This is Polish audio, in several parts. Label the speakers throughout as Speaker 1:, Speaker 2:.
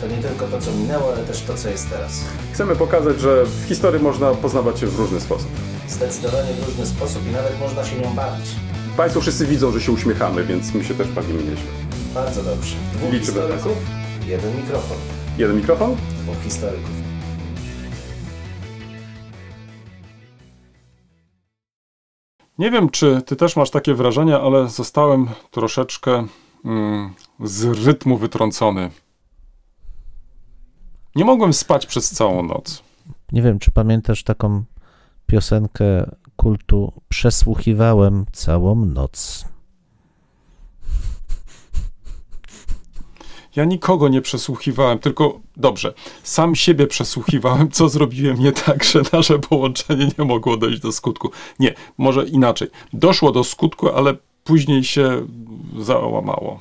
Speaker 1: To nie tylko to, co minęło, ale też to, co jest teraz.
Speaker 2: Chcemy pokazać, że w historii można poznawać się w różny sposób.
Speaker 1: Zdecydowanie w różny sposób i nawet można się nią bawić.
Speaker 2: Państwo wszyscy widzą, że się uśmiechamy, więc my się też bawimy nieźle.
Speaker 1: Bardzo dobrze. Dwóch
Speaker 2: Liczymy
Speaker 1: historyków, jeden mikrofon.
Speaker 2: Jeden mikrofon?
Speaker 1: Dwóch historyków.
Speaker 3: Nie wiem, czy ty też masz takie wrażenie, ale zostałem troszeczkę mm, z rytmu wytrącony. Nie mogłem spać przez całą noc.
Speaker 4: Nie wiem, czy pamiętasz taką piosenkę kultu Przesłuchiwałem całą noc.
Speaker 3: Ja nikogo nie przesłuchiwałem, tylko dobrze, sam siebie przesłuchiwałem, co zrobiłem nie tak, że nasze połączenie nie mogło dojść do skutku. Nie, może inaczej. Doszło do skutku, ale później się załamało.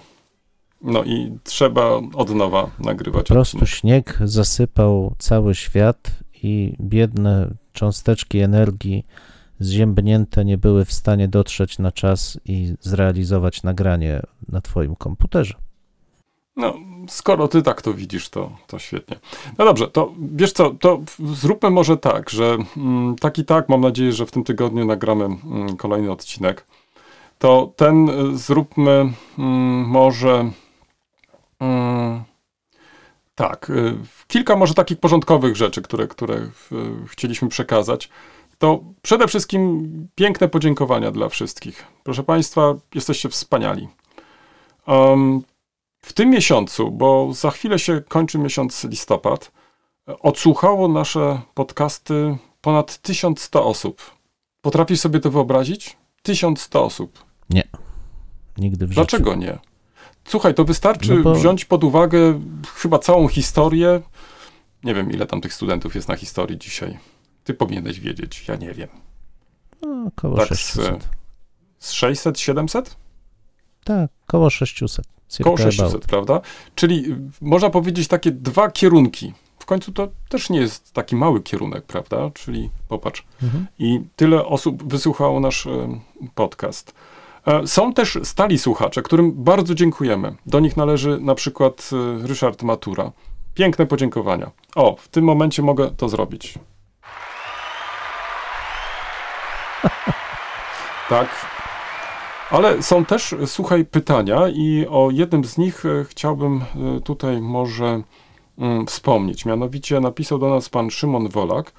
Speaker 3: No i trzeba od nowa nagrywać.
Speaker 4: Po prostu
Speaker 3: odcinek.
Speaker 4: śnieg zasypał cały świat i biedne cząsteczki energii zziębnięte nie były w stanie dotrzeć na czas i zrealizować nagranie na twoim komputerze.
Speaker 3: No, skoro ty tak to widzisz, to, to świetnie. No dobrze, to wiesz co, to zróbmy może tak, że mm, tak i tak, mam nadzieję, że w tym tygodniu nagramy mm, kolejny odcinek. To ten y, zróbmy mm, może tak, y, kilka może takich porządkowych rzeczy, które, które y, chcieliśmy przekazać. To przede wszystkim piękne podziękowania dla wszystkich. Proszę Państwa, jesteście wspaniali. Um, w tym miesiącu, bo za chwilę się kończy miesiąc listopad, odsłuchało nasze podcasty ponad 1100 osób. Potrafisz sobie to wyobrazić? 1100 osób.
Speaker 4: Nigdy w życiu.
Speaker 3: Dlaczego nie? Słuchaj, to wystarczy
Speaker 4: No bo-
Speaker 3: wziąć pod uwagę chyba całą historię. Nie wiem, ile tam tych studentów jest na historii dzisiaj. Ty powinieneś wiedzieć, ja nie wiem.
Speaker 4: No, około
Speaker 3: Tak, z,
Speaker 4: 600.
Speaker 3: Z 600, 700?
Speaker 4: Tak, około 600. Circa
Speaker 3: Koło 600,
Speaker 4: about.
Speaker 3: prawda? Czyli y, można powiedzieć takie dwa kierunki. W końcu to też nie jest taki mały kierunek, prawda? Czyli popatrz.
Speaker 4: Mhm.
Speaker 3: I tyle osób wysłuchało nasz e, podcast. E, Są też stali słuchacze, którym bardzo dziękujemy. Do nich należy na przykład e, Ryszard Matura. Piękne podziękowania. O, w tym momencie mogę to zrobić. tak. Ale są też, e, słuchaj, pytania i o jednym z nich chciałbym tutaj może mm, wspomnieć. Mianowicie napisał do nas pan Szymon Wolak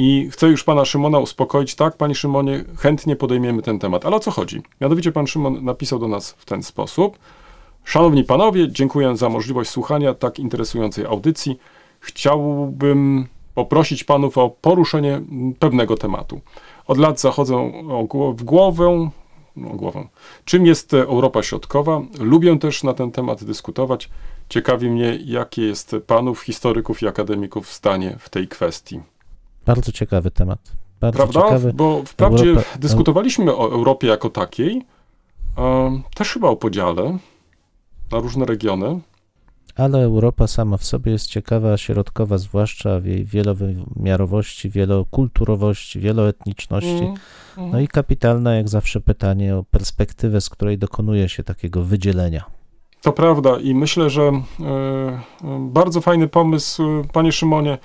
Speaker 3: i chcę już pana Szymona uspokoić. Tak, panie Szymonie, chętnie podejmiemy ten temat. Ale o co chodzi? Mianowicie pan Szymon napisał do nas w ten sposób. Szanowni panowie, dziękuję za możliwość słuchania tak interesującej audycji. Chciałbym poprosić panów o poruszenie pewnego tematu. Od lat gło- w głowę, no, głową. Czym jest Europa Środkowa? Lubię też na ten temat dyskutować. Ciekawi mnie, jakie jest panów, historyków i akademików zdanie w tej kwestii.
Speaker 4: Bardzo ciekawy temat. Bardzo
Speaker 3: Prawda?
Speaker 4: ciekawy.
Speaker 3: Bo wprawdzie
Speaker 4: Europa-
Speaker 3: dyskutowaliśmy o Europie jako takiej, też chyba o podziale na różne regiony.
Speaker 4: Ale Europa sama w sobie jest ciekawa, środkowa, zwłaszcza w jej wielowymiarowości, wielokulturowości, wieloetniczności.
Speaker 3: Mm, mm.
Speaker 4: No i kapitalne, jak zawsze, pytanie o perspektywę, z której dokonuje się takiego wydzielenia.
Speaker 3: To prawda i myślę, że e, e, bardzo fajny pomysł, e, panie Szymonie.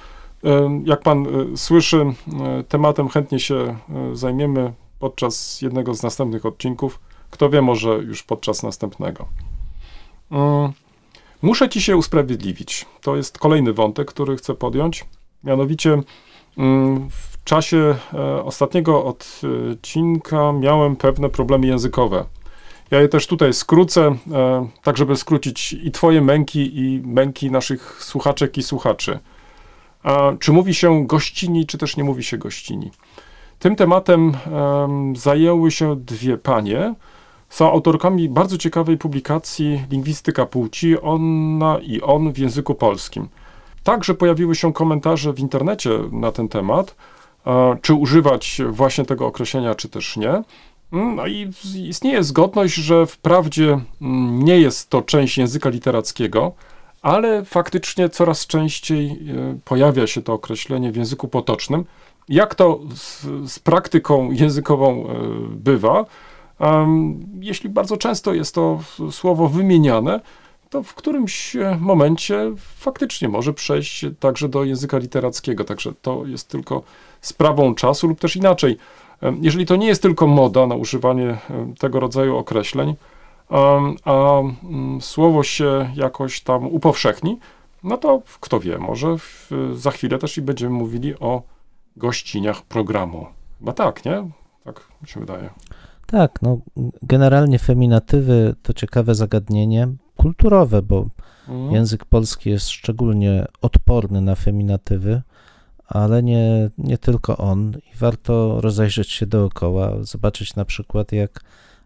Speaker 3: Jak pan e, słyszy, e, tematem chętnie się e, zajmiemy podczas jednego z następnych odcinków. Kto wie, może już podczas następnego. Mm, Muszę ci się usprawiedliwić. To jest kolejny wątek, który chcę podjąć. Mianowicie mm, w czasie ostatniego odcinka miałem pewne problemy językowe. Ja je też tutaj skrócę, tak żeby skrócić i Twoje męki, i męki naszych słuchaczek i słuchaczy. Czy mówi się gościni, czy też nie mówi się gościni? Tym tematem em, zajęły się dwie panie. Są autorkami bardzo ciekawej publikacji Lingwistyka płci, ona i on w języku polskim. Także pojawiły się komentarze w internecie na ten temat. e, czy używać właśnie tego określenia, czy też nie. Mm, No i istnieje zgodność, że wprawdzie mm, nie jest to część języka literackiego, ale faktycznie coraz częściej e, pojawia się to określenie w języku potocznym. Jak to z, z praktyką językową e, bywa, jeśli bardzo często jest to słowo wymieniane, to w którymś e, momencie faktycznie może przejść także do języka literackiego. Także to jest tylko sprawą czasu, lub też inaczej. Jeżeli to nie jest tylko moda na używanie tego rodzaju określeń, a mm, słowo się jakoś tam upowszechni, no to kto wie, może w, za chwilę też i będziemy mówili o gościniach programu. Chyba tak, nie? Tak mi się wydaje.
Speaker 4: Tak, no generalnie feminatywy to ciekawe zagadnienie kulturowe, bo
Speaker 3: Mhm.
Speaker 4: język polski jest szczególnie odporny na feminatywy, ale nie, nie tylko on. I warto rozejrzeć się dookoła, zobaczyć na przykład, jak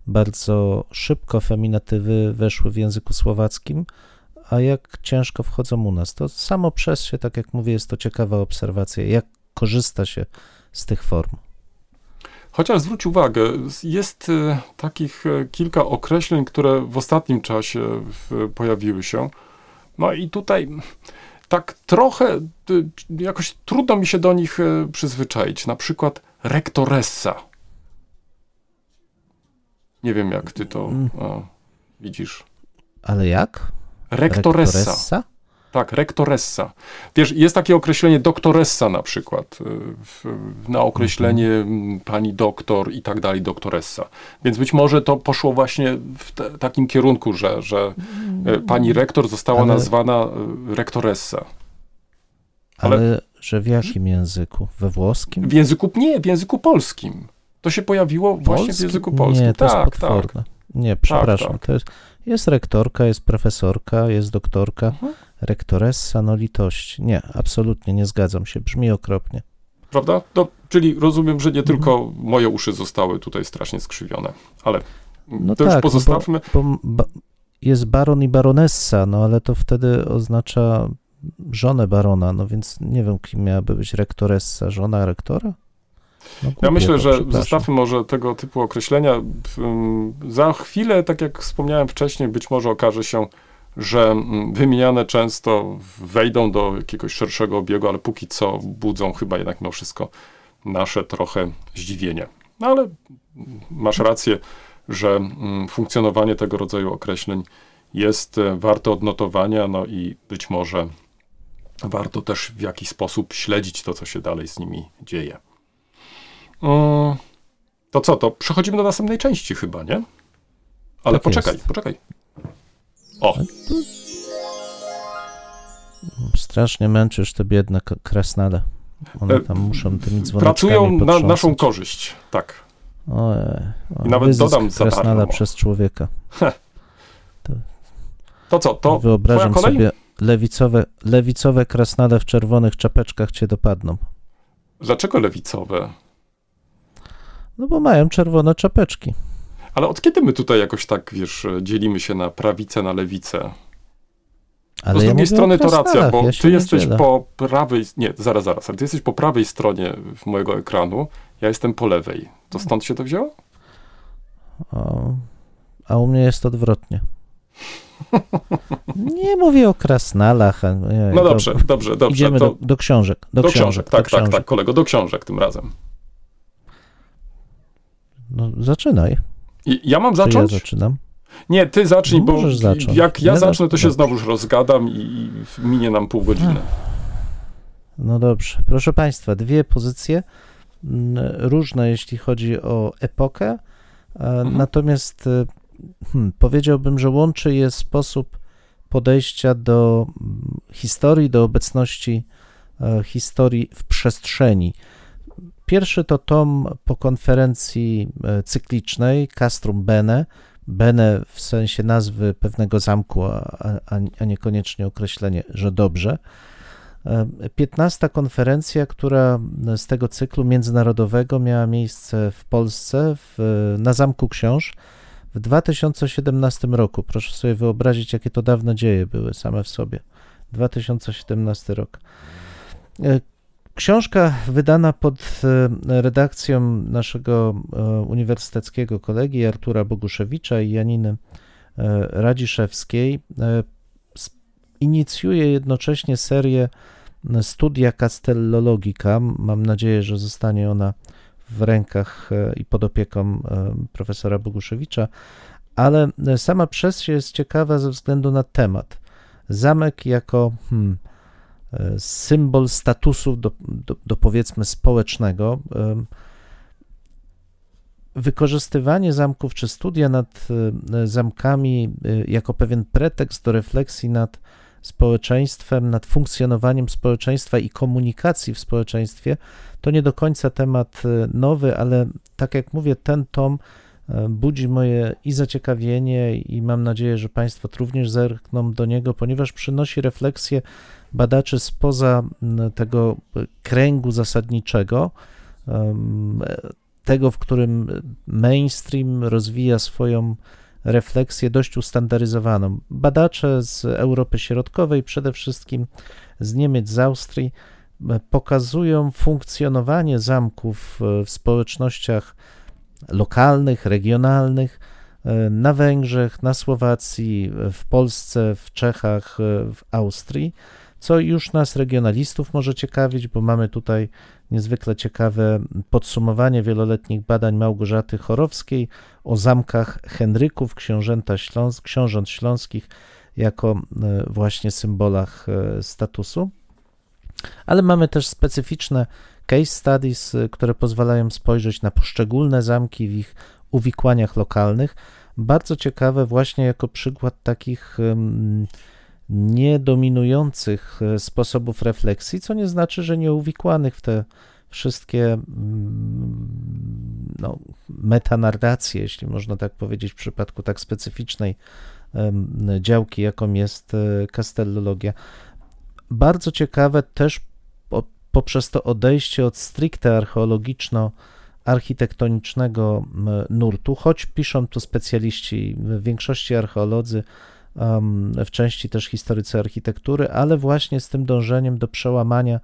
Speaker 4: bardzo szybko feminatywy weszły w języku słowackim, a jak ciężko wchodzą u nas. To samo przez się, tak jak mówię, jest to ciekawa obserwacja, jak korzysta się z tych form.
Speaker 3: Chociaż zwróć uwagę, jest e, takich e, kilka określeń, które w ostatnim czasie pojawiły się. No i tutaj tak trochę e, jakoś trudno mi się do nich przyzwyczaić. Na przykład rektoressa. Nie wiem, jak ty to
Speaker 4: Mm.
Speaker 3: a, widzisz.
Speaker 4: Ale jak?
Speaker 3: Rektoressa.
Speaker 4: Rektoressa?
Speaker 3: Tak, rektoressa. Wiesz, jest takie określenie doktoressa na przykład, y, w, na określenie mm, pani doktor i tak dalej, doktoressa. Więc być może to poszło właśnie w te, takim kierunku, że, że y, pani rektor została
Speaker 4: Ale-
Speaker 3: nazwana y, rektoressa. Ale-
Speaker 4: Ale że w jakim języku? We włoskim?
Speaker 3: W języku, nie, w języku polskim. To się pojawiło właśnie w języku polskim.
Speaker 4: Nie, to jest
Speaker 3: tak, tak.
Speaker 4: potworne. Nie, przepraszam.
Speaker 3: tak.
Speaker 4: To jest, jest rektorka, jest profesorka, jest doktorka.
Speaker 3: Mhm.
Speaker 4: Rektoressa, no litość. Nie, absolutnie nie zgadzam się. Brzmi okropnie.
Speaker 3: Prawda? To, czyli rozumiem, że nie
Speaker 4: Mhm.
Speaker 3: tylko moje uszy zostały tutaj strasznie skrzywione, ale
Speaker 4: No
Speaker 3: to
Speaker 4: tak,
Speaker 3: już pozostawmy.
Speaker 4: Bo, bo ba, jest baron i baronessa, no ale to wtedy oznacza żonę barona, no więc nie wiem, kim miałaby być rektoressa, żona rektora? No,
Speaker 3: Ja myślę, że zostawmy może tego typu określenia. Za chwilę, tak jak wspomniałem wcześniej, być może okaże się, że mm, wymieniane często wejdą do jakiegoś szerszego obiegu, ale póki co budzą chyba jednak mimo wszystko nasze trochę zdziwienie. No ale masz rację, że mm, funkcjonowanie tego rodzaju określeń jest e, warte odnotowania, no i być może warto też w jakiś sposób śledzić to, co się dalej z nimi dzieje. To co, to przechodzimy do następnej części chyba, nie? Ale
Speaker 4: Tak
Speaker 3: poczekaj,
Speaker 4: jest.
Speaker 3: poczekaj. O,
Speaker 4: Strasznie męczysz te biedne krasnale. One
Speaker 3: E,
Speaker 4: tam muszą tymi dzwoneczkami
Speaker 3: pracują na naszą korzyść, tak.
Speaker 4: Ojej, o,
Speaker 3: I nawet dodam za
Speaker 4: krasnala przez człowieka.
Speaker 3: To co, to
Speaker 4: Wyobrażam sobie, lewicowe, lewicowe krasnale w czerwonych czapeczkach cię dopadną.
Speaker 3: Dlaczego lewicowe?
Speaker 4: No bo mają czerwone czapeczki.
Speaker 3: Ale od kiedy my tutaj jakoś tak, wiesz, dzielimy się na prawicę, na lewicę?
Speaker 4: Ale
Speaker 3: Bo z
Speaker 4: ja
Speaker 3: drugiej strony to racja, bo
Speaker 4: ja
Speaker 3: ty
Speaker 4: nie
Speaker 3: jesteś
Speaker 4: dzielę.
Speaker 3: po prawej, nie, zaraz, zaraz, ale ty jesteś po prawej stronie mojego ekranu, ja jestem po lewej. To stąd się to wzięło?
Speaker 4: A u mnie jest odwrotnie. Nie mówię o krasnalach. ojej,
Speaker 3: No
Speaker 4: do-
Speaker 3: dobrze, dobrze, dobrze.
Speaker 4: Idziemy
Speaker 3: to
Speaker 4: do, do książek. Do,
Speaker 3: do
Speaker 4: książek,
Speaker 3: książek,
Speaker 4: do
Speaker 3: tak, tak,
Speaker 4: książek.
Speaker 3: tak, kolego, do książek tym razem.
Speaker 4: No, zaczynaj.
Speaker 3: Ja mam
Speaker 4: Czy ja
Speaker 3: zacząć?
Speaker 4: zaczynam?
Speaker 3: Nie, ty zacznij,
Speaker 4: No,
Speaker 3: bo
Speaker 4: zacząć.
Speaker 3: jak ja
Speaker 4: Ja
Speaker 3: zacznę, to się znowuż rozgadam i, i minie nam pół godziny.
Speaker 4: No dobrze. Proszę Państwa, dwie pozycje mm, różne, jeśli chodzi o epokę, e,
Speaker 3: Mhm.
Speaker 4: natomiast e, hmm, powiedziałbym, że łączy je sposób podejścia do mm, historii, do obecności e, historii w przestrzeni. Pierwszy to tom po konferencji e, cyklicznej Castrum Bene. Bene w sensie nazwy pewnego zamku, a, a, niekoniecznie określenie, że dobrze. E, 15 konferencja, która z tego cyklu międzynarodowego miała miejsce w Polsce w, na Zamku Książ w 2017 roku. Proszę sobie wyobrazić, jakie to dawne dzieje były same w sobie. 2017 rok. Książka wydana pod e, redakcją naszego e, uniwersyteckiego kolegi Artura Boguszewicza i Janiny e, Radziszewskiej inicjuje jednocześnie serię studia Castellologica. Mam nadzieję, że zostanie ona w rękach i pod opieką profesora Boguszewicza, ale sama się jest ciekawa ze względu na temat. Zamek jako hmm, symbol statusu do, do, do powiedzmy społecznego. em, Wykorzystywanie zamków czy studia nad e, zamkami e, jako pewien pretekst do refleksji nad społeczeństwem, nad funkcjonowaniem społeczeństwa i komunikacji w społeczeństwie, to nie do końca temat e, nowy, ale tak jak mówię, ten tom e, budzi moje i zaciekawienie, i mam nadzieję, że Państwo również zerkną do niego, ponieważ przynosi refleksję badaczy spoza tego kręgu zasadniczego, tego, w którym mainstream rozwija swoją refleksję dość ustandaryzowaną. Badacze z Europy Środkowej, przede wszystkim z Niemiec, z Austrii, pokazują funkcjonowanie zamków e, w społecznościach lokalnych, regionalnych, e, na Węgrzech, na Słowacji, w Polsce, w Czechach, e, w Austrii, co już nas regionalistów może ciekawić, bo mamy tutaj niezwykle ciekawe podsumowanie wieloletnich badań Małgorzaty Chorowskiej o zamkach Henryków, książęta Śląsk, książąt śląskich, jako e, właśnie symbolach e, statusu. Ale mamy też specyficzne case studies, e, które pozwalają spojrzeć na poszczególne zamki w ich uwikłaniach lokalnych. Bardzo ciekawe właśnie jako przykład takich em, niedominujących e, sposobów refleksji, co nie znaczy, że nie uwikłanych w te wszystkie mm, no, metanarracje, jeśli można tak powiedzieć, w przypadku tak specyficznej działki, jaką jest e, kastellologia. Bardzo ciekawe też po, poprzez to odejście od stricte archeologiczno architektonicznego nurtu, choć piszą to specjaliści, w większości archeolodzy, w części też historycy architektury, ale właśnie z tym dążeniem do przełamania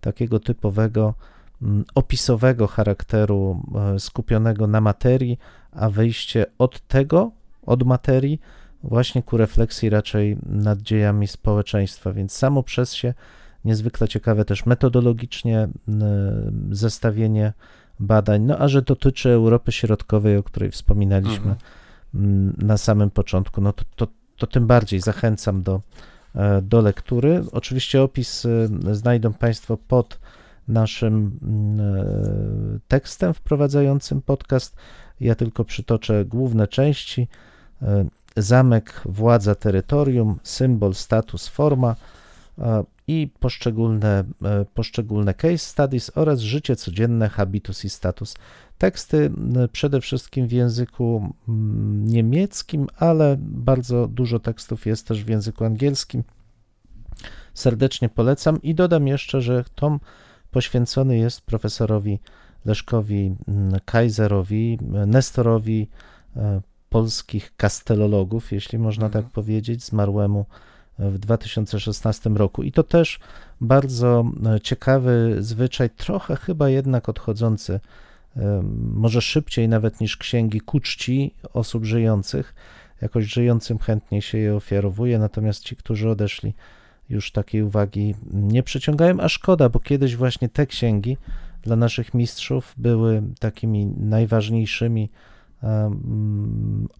Speaker 4: takiego typowego mm, opisowego charakteru e, skupionego na materii, a wyjście od tego, od materii, właśnie ku refleksji raczej nad dziejami społeczeństwa, więc samo przez się niezwykle ciekawe też metodologicznie zestawienie badań, no a że dotyczy Europy Środkowej, o której wspominaliśmy m, na samym początku, no to, to, to tym bardziej zachęcam do, e, do lektury. Oczywiście opis e, znajdą Państwo pod naszym mm, e, tekstem wprowadzającym podcast. Ja tylko przytoczę główne części. Zamek, władza, terytorium, symbol, status, forma i poszczególne, poszczególne case studies oraz życie codzienne, habitus i status. Teksty przede wszystkim w języku niemieckim, ale bardzo dużo tekstów jest też w języku angielskim. Serdecznie polecam i dodam jeszcze, że tom poświęcony jest profesorowi Leszkowi Kaiserowi, Nestorowi e, polskich kastelologów, jeśli można
Speaker 2: Mhm.
Speaker 4: tak powiedzieć, zmarłemu w 2016 roku. I to też bardzo e, ciekawy zwyczaj, trochę chyba jednak odchodzący, e, może szybciej nawet niż księgi ku czci osób żyjących. Jakoś żyjącym chętniej się je ofiarowuje, natomiast ci, którzy odeszli, już takiej uwagi nie przyciągają, a szkoda, bo kiedyś właśnie te księgi dla naszych mistrzów były takimi najważniejszymi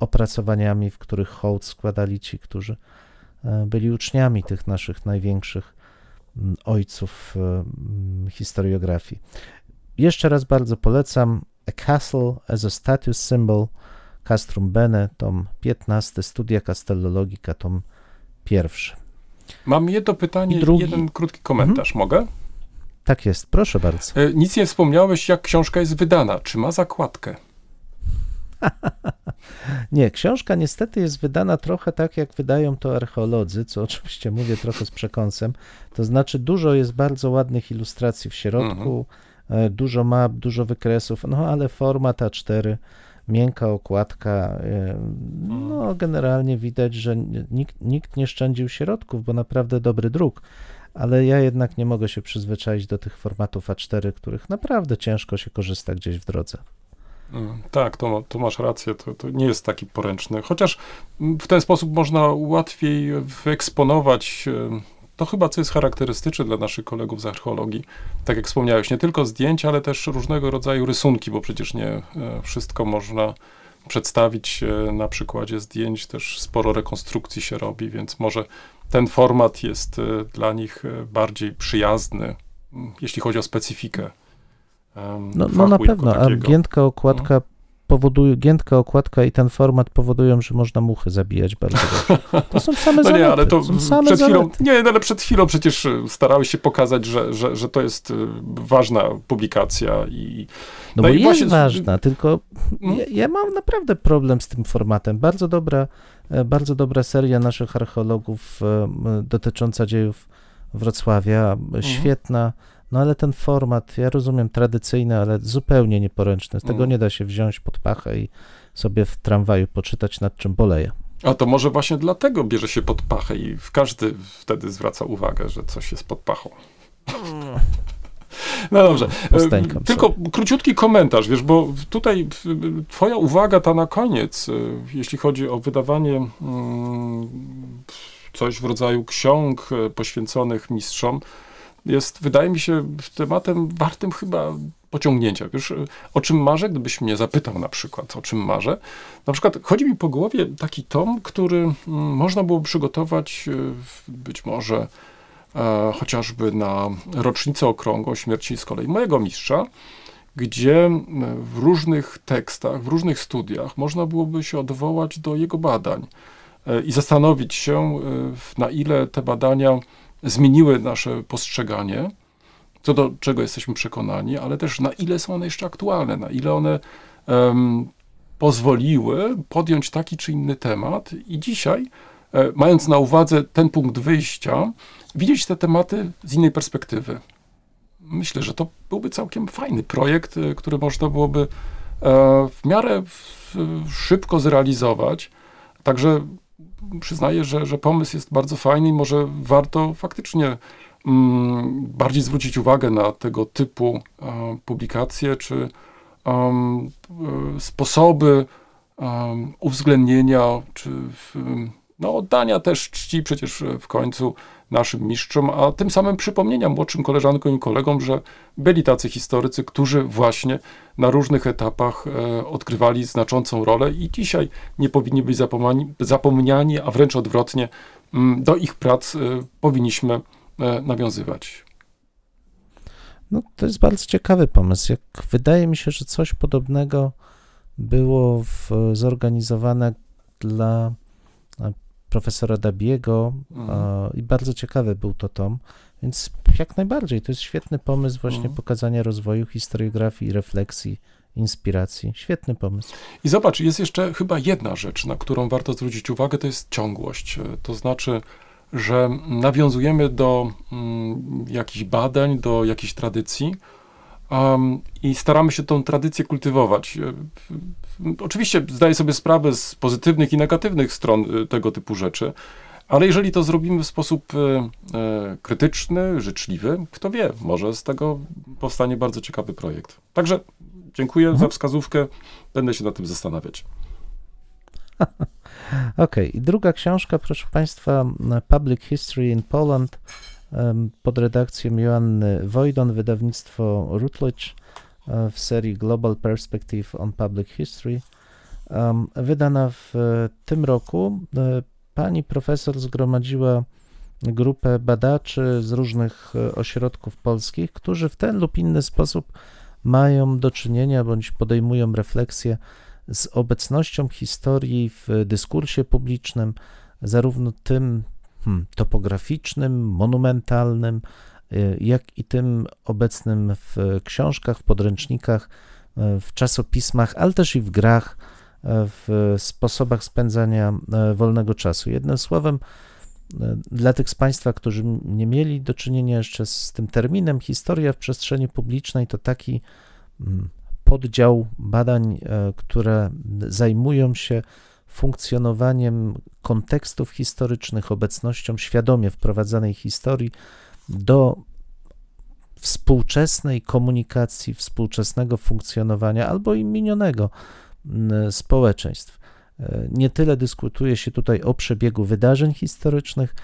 Speaker 4: opracowaniami, w których hołd składali ci, którzy e, byli uczniami tych naszych największych ojców e, historiografii. Jeszcze raz bardzo polecam A Castle as a Status Symbol Castrum Bene, tom 15, Studia Castellologica, tom pierwszy.
Speaker 3: Mam jedno pytanie
Speaker 4: I drugi-
Speaker 3: jeden krótki komentarz. Mogę?
Speaker 4: Tak jest, proszę bardzo.
Speaker 3: E, Nic nie wspomniałeś, jak książka jest wydana. Czy ma zakładkę?
Speaker 4: Nie, książka niestety jest wydana trochę tak, jak wydają to archeolodzy, co oczywiście mówię trochę z przekąsem. To znaczy, dużo jest bardzo ładnych ilustracji w środku, e, dużo map, dużo wykresów, no ale format A4, miękka okładka. e, No, generalnie widać, że nikt, nikt nie szczędził środków, bo naprawdę dobry druk. ale ja jednak nie mogę się przyzwyczaić do tych formatów A4, których naprawdę ciężko się korzysta gdzieś w drodze.
Speaker 3: Mm, Tak, to, to masz rację, to, to nie jest taki poręczny. Chociaż mm, w ten sposób można łatwiej wyeksponować e, to chyba, co jest charakterystyczne dla naszych kolegów z archeologii. Tak jak wspomniałeś, nie tylko zdjęcia, ale też różnego rodzaju rysunki, bo przecież nie e, wszystko można przedstawić e, na przykładzie zdjęć, też sporo rekonstrukcji się robi, więc może ten format jest e, dla nich bardziej przyjazny, m, jeśli chodzi o specyfikę.
Speaker 4: No, no na pewno, a
Speaker 3: takiego.
Speaker 4: giętka okładka powoduje, giętka okładka i ten format powodują, że można muchy zabijać bardzo dobrze. To są same
Speaker 3: No
Speaker 4: zalety.
Speaker 3: nie, ale to
Speaker 4: same
Speaker 3: przed chwilą,
Speaker 4: zalety.
Speaker 3: nie, no ale przed chwilą przecież y, starałeś się pokazać, że, że, że to jest y, ważna publikacja i
Speaker 4: No,
Speaker 3: no
Speaker 4: bo
Speaker 3: i
Speaker 4: jest
Speaker 3: właśnie
Speaker 4: ważna, tylko
Speaker 3: Mm.
Speaker 4: ja, ja mam naprawdę problem z tym formatem. Bardzo dobra, e, bardzo dobra seria naszych archeologów e, dotycząca dziejów Wrocławia,
Speaker 3: Mhm.
Speaker 4: świetna, no ale ten format, ja rozumiem, tradycyjny, ale zupełnie nieporęczny. Z tego
Speaker 3: Mm.
Speaker 4: nie da się wziąć pod pachę i sobie w tramwaju poczytać, nad czym boleję.
Speaker 3: A to może właśnie dlatego bierze się pod pachę i każdy wtedy zwraca uwagę, że coś jest pod pachą. No dobrze. E, Tylko króciutki komentarz, wiesz, bo tutaj w- twoja uwaga ta na koniec, e, jeśli chodzi o wydawanie mm, coś w rodzaju ksiąg e, poświęconych mistrzom, jest, wydaje mi się, tematem wartym chyba pociągnięcia. Wiesz, o czym marzę, gdybyś mnie zapytał na przykład, o czym marzę, na przykład chodzi mi po głowie taki tom, który mm, można było przygotować w- być może e, chociażby na rocznicę okrągłą śmierci z kolei mojego mistrza, gdzie w różnych tekstach, w różnych studiach można byłoby się odwołać do jego badań e, i zastanowić się, w- na ile te badania zmieniły nasze postrzeganie, co do czego jesteśmy przekonani, ale też na ile są one jeszcze aktualne, na ile one em, pozwoliły podjąć taki czy inny temat i dzisiaj, e, mając na uwadze ten punkt wyjścia, widzieć te tematy z innej perspektywy. Myślę, że to byłby całkiem fajny projekt, e, który można byłoby e, w miarę szybko zrealizować. Także przyznaję, że, że pomysł jest bardzo fajny i może warto faktycznie mm, bardziej zwrócić uwagę na tego typu e, publikacje czy e, sposoby uwzględnienia czy w, no, oddania też czci przecież w końcu naszym mistrzom, a tym samym przypomnienia młodszym koleżankom i kolegom, że byli tacy historycy, którzy właśnie na różnych etapach e, odgrywali znaczącą rolę i dzisiaj nie powinni być zapomniani, a wręcz odwrotnie, mm, do ich prac e, powinniśmy e, nawiązywać.
Speaker 4: No, to jest bardzo ciekawy pomysł. Jak wydaje mi się, że coś podobnego było w, zorganizowane dla profesora Dabiego
Speaker 3: Mhm.
Speaker 4: i bardzo ciekawy był to tom, więc jak najbardziej to jest świetny pomysł właśnie
Speaker 3: Mhm.
Speaker 4: pokazania rozwoju historiografii, refleksji, inspiracji. Świetny pomysł.
Speaker 3: I zobacz, jest jeszcze chyba jedna rzecz, na którą warto zwrócić uwagę, to jest ciągłość. To znaczy, że nawiązujemy do mm, jakichś badań, do jakichś tradycji um, i staramy się tą tradycję kultywować. E, Oczywiście zdaję sobie sprawę z pozytywnych i negatywnych stron e, tego typu rzeczy, ale jeżeli to zrobimy w sposób e, e, krytyczny, życzliwy, kto wie, może z tego powstanie bardzo ciekawy projekt. Także dziękuję za wskazówkę, będę się nad tym zastanawiać.
Speaker 4: Okej, i druga książka, proszę Państwa, Public History in Poland pod redakcją Joanny Wojdon, wydawnictwo Routledge e, w serii Global Perspective on Public History. Wydana w e, tym roku. E, Pani profesor zgromadziła grupę badaczy z różnych ośrodków polskich, którzy w ten lub inny sposób mają do czynienia bądź podejmują refleksję z obecnością historii w dyskursie publicznym, zarówno tym topograficznym, monumentalnym, y, jak i tym obecnym w książkach, w podręcznikach, y, w czasopismach, ale też i w grach, y, w sposobach spędzania wolnego czasu. Jednym słowem, dla tych z Państwa, którzy nie mieli do czynienia jeszcze z tym terminem, historia w przestrzeni publicznej to taki mm, poddział badań, które zajmują się funkcjonowaniem kontekstów historycznych, obecnością świadomie wprowadzanej historii do współczesnej komunikacji, współczesnego funkcjonowania albo i minionego mm, społeczeństw. E, Nie tyle dyskutuje się tutaj o przebiegu wydarzeń historycznych,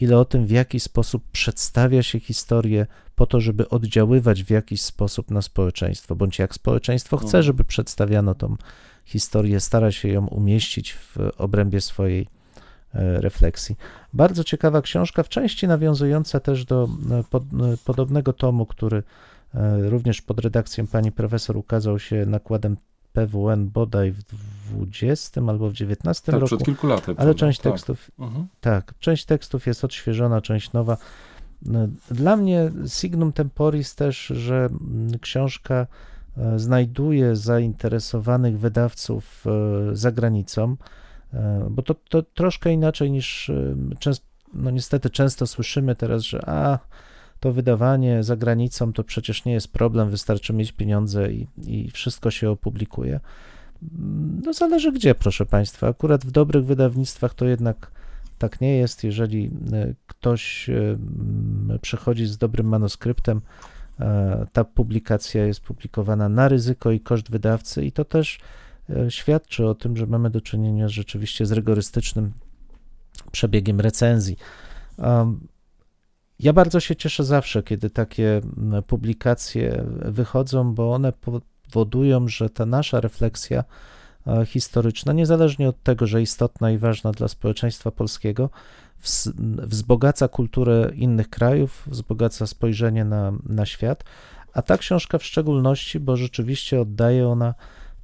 Speaker 4: ile o tym, w jaki sposób przedstawia się historię po to, żeby oddziaływać w jakiś sposób na społeczeństwo, bądź jak społeczeństwo chce,
Speaker 3: Mhm.
Speaker 4: żeby przedstawiano tą historię, stara się ją umieścić w obrębie swojej e, refleksji. Bardzo ciekawa książka, w części nawiązująca też do e, pod, e, podobnego tomu, który również pod redakcją pani profesor ukazał się nakładem PWN bodaj w 20 albo w 19
Speaker 3: Tak,
Speaker 4: roku.
Speaker 3: przed kilku laty.
Speaker 4: Ale
Speaker 3: prawda?
Speaker 4: część
Speaker 3: tak.
Speaker 4: tekstów,
Speaker 3: Mhm.
Speaker 4: tak, część tekstów jest odświeżona, część nowa. No, Dla mnie Signum Temporis też, że mm, książka znajduje zainteresowanych wydawców e, za granicą, e, bo to, to troszkę inaczej niż często, no niestety często słyszymy teraz, że a, to wydawanie za granicą to przecież nie jest problem, wystarczy mieć pieniądze i, i wszystko się opublikuje. No zależy gdzie, proszę Państwa. Akurat w dobrych wydawnictwach to jednak tak nie jest. Jeżeli e, ktoś e, przychodzi z dobrym manuskryptem, e, ta publikacja jest publikowana na ryzyko i koszt wydawcy, i to też e, świadczy o tym, że mamy do czynienia rzeczywiście z rygorystycznym przebiegiem recenzji. Ja bardzo się cieszę zawsze, kiedy takie publikacje wychodzą, bo one powodują, że ta nasza refleksja e, historyczna, niezależnie od tego, że istotna i ważna dla społeczeństwa polskiego, wzbogaca kulturę innych krajów, wzbogaca spojrzenie na, na świat, a ta książka w szczególności, bo rzeczywiście oddaje ona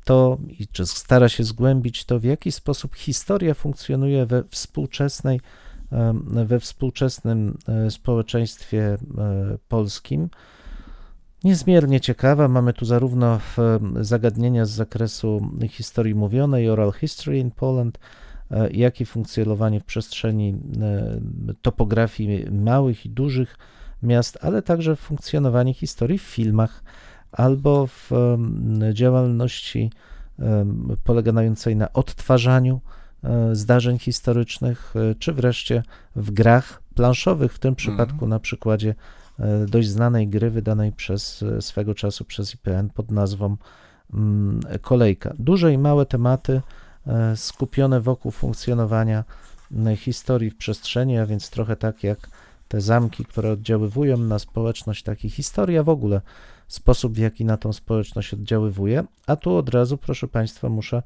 Speaker 4: to, i czy stara się zgłębić to, w jaki sposób historia funkcjonuje we współczesnej, we współczesnym e, społeczeństwie e, polskim. Niezmiernie ciekawa. Mamy tu zarówno em, zagadnienia z zakresu historii mówionej, oral history in Poland, e, jak i funkcjonowanie w przestrzeni e, topografii małych i dużych miast, ale także funkcjonowanie historii w filmach albo w działalności polegającej na odtwarzaniu e, zdarzeń historycznych, e, czy wreszcie w grach planszowych, w tym przypadku na przykładzie e, dość znanej gry wydanej przez e, swego czasu przez IPN pod nazwą mm, Kolejka. Duże i małe tematy e, skupione wokół funkcjonowania historii w przestrzeni, a więc trochę tak jak te zamki, które oddziaływują na społeczność, tak i historia w ogóle, sposób w jaki na tą społeczność oddziaływuje. A tu od razu, proszę Państwa, muszę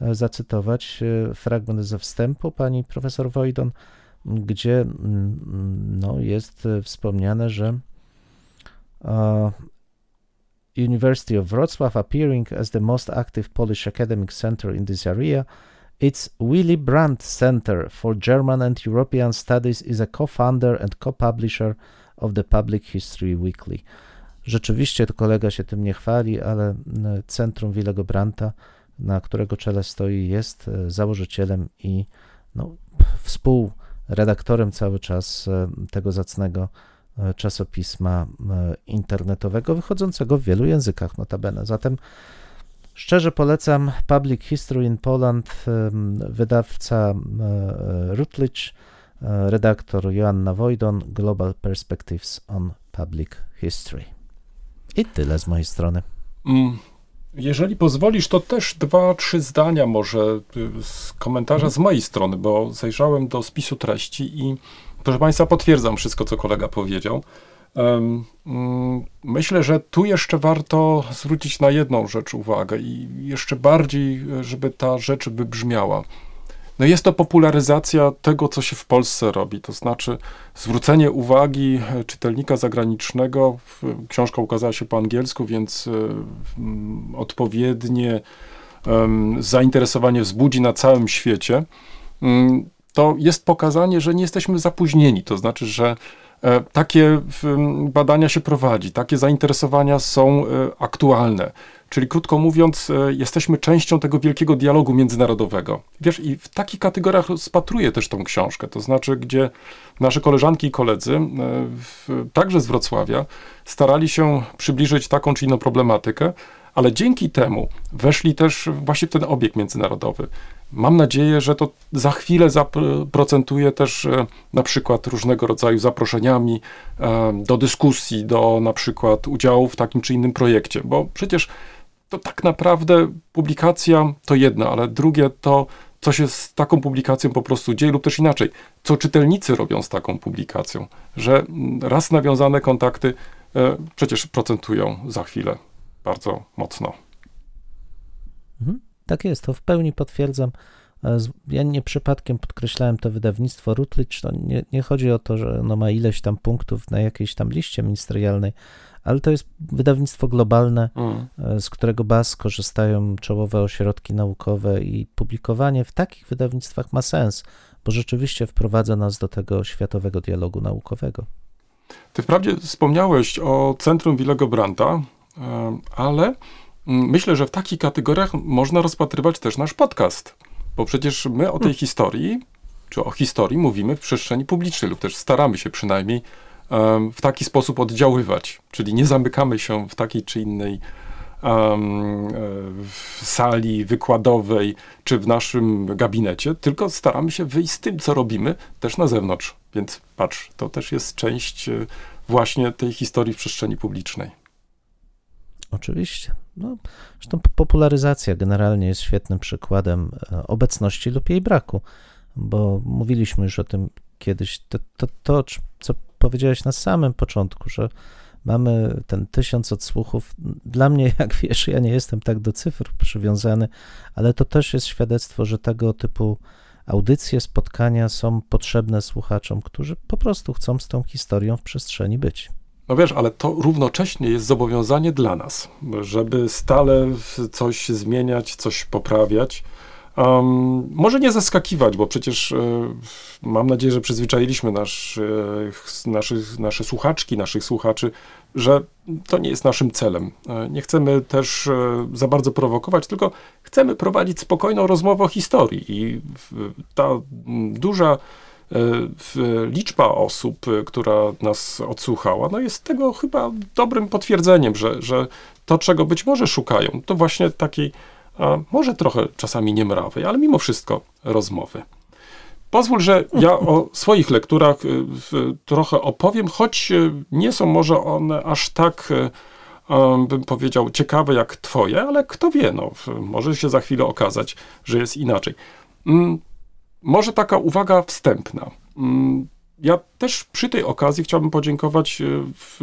Speaker 4: e, zacytować e, fragment ze wstępu pani profesor Wojdon, gdzie no, jest e, wspomniane, że e, University of Wrocław appearing as the most active Polish academic center in this area, its Willy Brandt Center for German and European Studies is a co-founder and co-publisher of the Public History Weekly. Rzeczywiście to kolega się tym nie chwali, ale m, Centrum Willego Brandta, na którego czele stoi, jest e, założycielem i no, współredaktorem cały czas e, tego zacnego e, czasopisma e, internetowego, wychodzącego w wielu językach notabene. Zatem szczerze polecam Public History in Poland, em, wydawca e, Rutledge, e, redaktor Joanna Wojdon, Global Perspectives on Public History. I tyle z mojej strony.
Speaker 3: Mm, Jeżeli pozwolisz, to też dwa, trzy zdania może y, z komentarza z mojej strony, bo zajrzałem do spisu treści i proszę Państwa, potwierdzam wszystko, co kolega powiedział. Mm, Myślę, że tu jeszcze warto zwrócić na jedną rzecz uwagę i jeszcze bardziej, y, żeby ta rzecz wybrzmiała. No jest to popularyzacja tego, co się w Polsce robi, to znaczy zwrócenie uwagi e, czytelnika zagranicznego. Książka ukazała się po angielsku, więc e, mm, odpowiednie zainteresowanie wzbudzi na całym świecie. To jest pokazanie, że nie jesteśmy zapóźnieni, to znaczy, że e, takie badania się prowadzi, takie zainteresowania są e, aktualne. Czyli krótko mówiąc, e, jesteśmy częścią tego wielkiego dialogu międzynarodowego. Wiesz, i w takich kategoriach rozpatruję też tą książkę, to znaczy, gdzie nasze koleżanki i koledzy, także z Wrocławia, starali się przybliżyć taką czy inną problematykę, ale dzięki temu weszli też właśnie w ten obieg międzynarodowy. Mam nadzieję, że to za chwilę zaprocentuje też e, na przykład różnego rodzaju zaproszeniami e, do dyskusji, do na przykład udziału w takim czy innym projekcie, bo przecież to tak naprawdę publikacja to jedno, ale drugie to, co się z taką publikacją po prostu dzieje, lub też inaczej, co czytelnicy robią z taką publikacją, że mm, raz nawiązane kontakty e, przecież procentują za chwilę bardzo mocno.
Speaker 4: Mhm. Tak jest, to w pełni potwierdzam. E, Ja nie przypadkiem podkreślałem to wydawnictwo Rutledge. To nie, nie chodzi o to, że ono ma ileś tam punktów na jakiejś tam liście ministerialnej, ale to jest wydawnictwo globalne,
Speaker 3: Mm.
Speaker 4: e, z którego baz korzystają czołowe ośrodki naukowe i publikowanie w takich wydawnictwach ma sens, bo rzeczywiście wprowadza nas do tego światowego dialogu naukowego.
Speaker 3: Ty wprawdzie wspomniałeś o Centrum Willego Brandta, e, ale myślę, że w takich kategoriach można rozpatrywać też nasz podcast, bo przecież my o tej historii, czy o historii mówimy w przestrzeni publicznej, lub też staramy się przynajmniej em, w taki sposób oddziaływać, czyli nie zamykamy się w takiej czy innej e, w sali wykładowej, czy w naszym gabinecie, tylko staramy się wyjść z tym, co robimy, też na zewnątrz. Więc patrz, to też jest część e, właśnie tej historii w przestrzeni publicznej.
Speaker 4: Oczywiście. No, zresztą popularyzacja generalnie jest świetnym przykładem e, obecności lub jej braku, bo mówiliśmy już o tym kiedyś. To, to, to co powiedziałeś na samym początku, że mamy ten tysiąc odsłuchów. Dla mnie, jak wiesz, ja nie jestem tak do cyfr przywiązany, ale to też jest świadectwo, że tego typu audycje, spotkania są potrzebne słuchaczom, którzy po prostu chcą z tą historią w przestrzeni być.
Speaker 3: No wiesz, ale to równocześnie jest zobowiązanie dla nas, żeby stale coś zmieniać, coś poprawiać. Um, może nie zaskakiwać, bo przecież e, mam nadzieję, że przyzwyczailiśmy nasz, naszych, nasze słuchaczki, naszych słuchaczy, że to nie jest naszym celem. E, Nie chcemy też e, za bardzo prowokować, tylko chcemy prowadzić spokojną rozmowę o historii. I ta duża liczba osób, e, która nas odsłuchała, no jest tego chyba dobrym potwierdzeniem, że, że to, czego być może szukają, to właśnie takiej, a, może trochę czasami niemrawej, ale mimo wszystko rozmowy. Pozwól, że ja o swoich lekturach w- trochę opowiem, choć nie są może one aż tak, bym powiedział, ciekawe jak twoje, ale kto wie, no, może się za chwilę okazać, że jest inaczej. Może taka uwaga wstępna. Mm, Ja też przy tej okazji chciałbym podziękować w,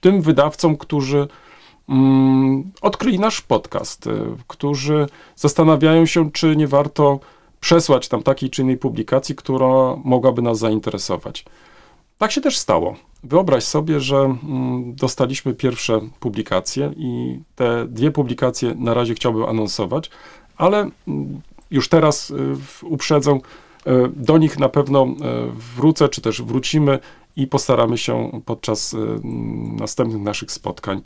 Speaker 3: tym wydawcom, którzy mm, odkryli nasz podcast, y, którzy zastanawiają się, czy nie warto przesłać tam takiej czy innej publikacji, która mogłaby nas zainteresować. Tak się też stało. Wyobraź sobie, że mm, dostaliśmy pierwsze publikacje i te dwie publikacje na razie chciałbym anonsować, ale już teraz y, uprzedzę, y, do nich na pewno y, wrócę, czy też wrócimy i postaramy się podczas następnych naszych spotkań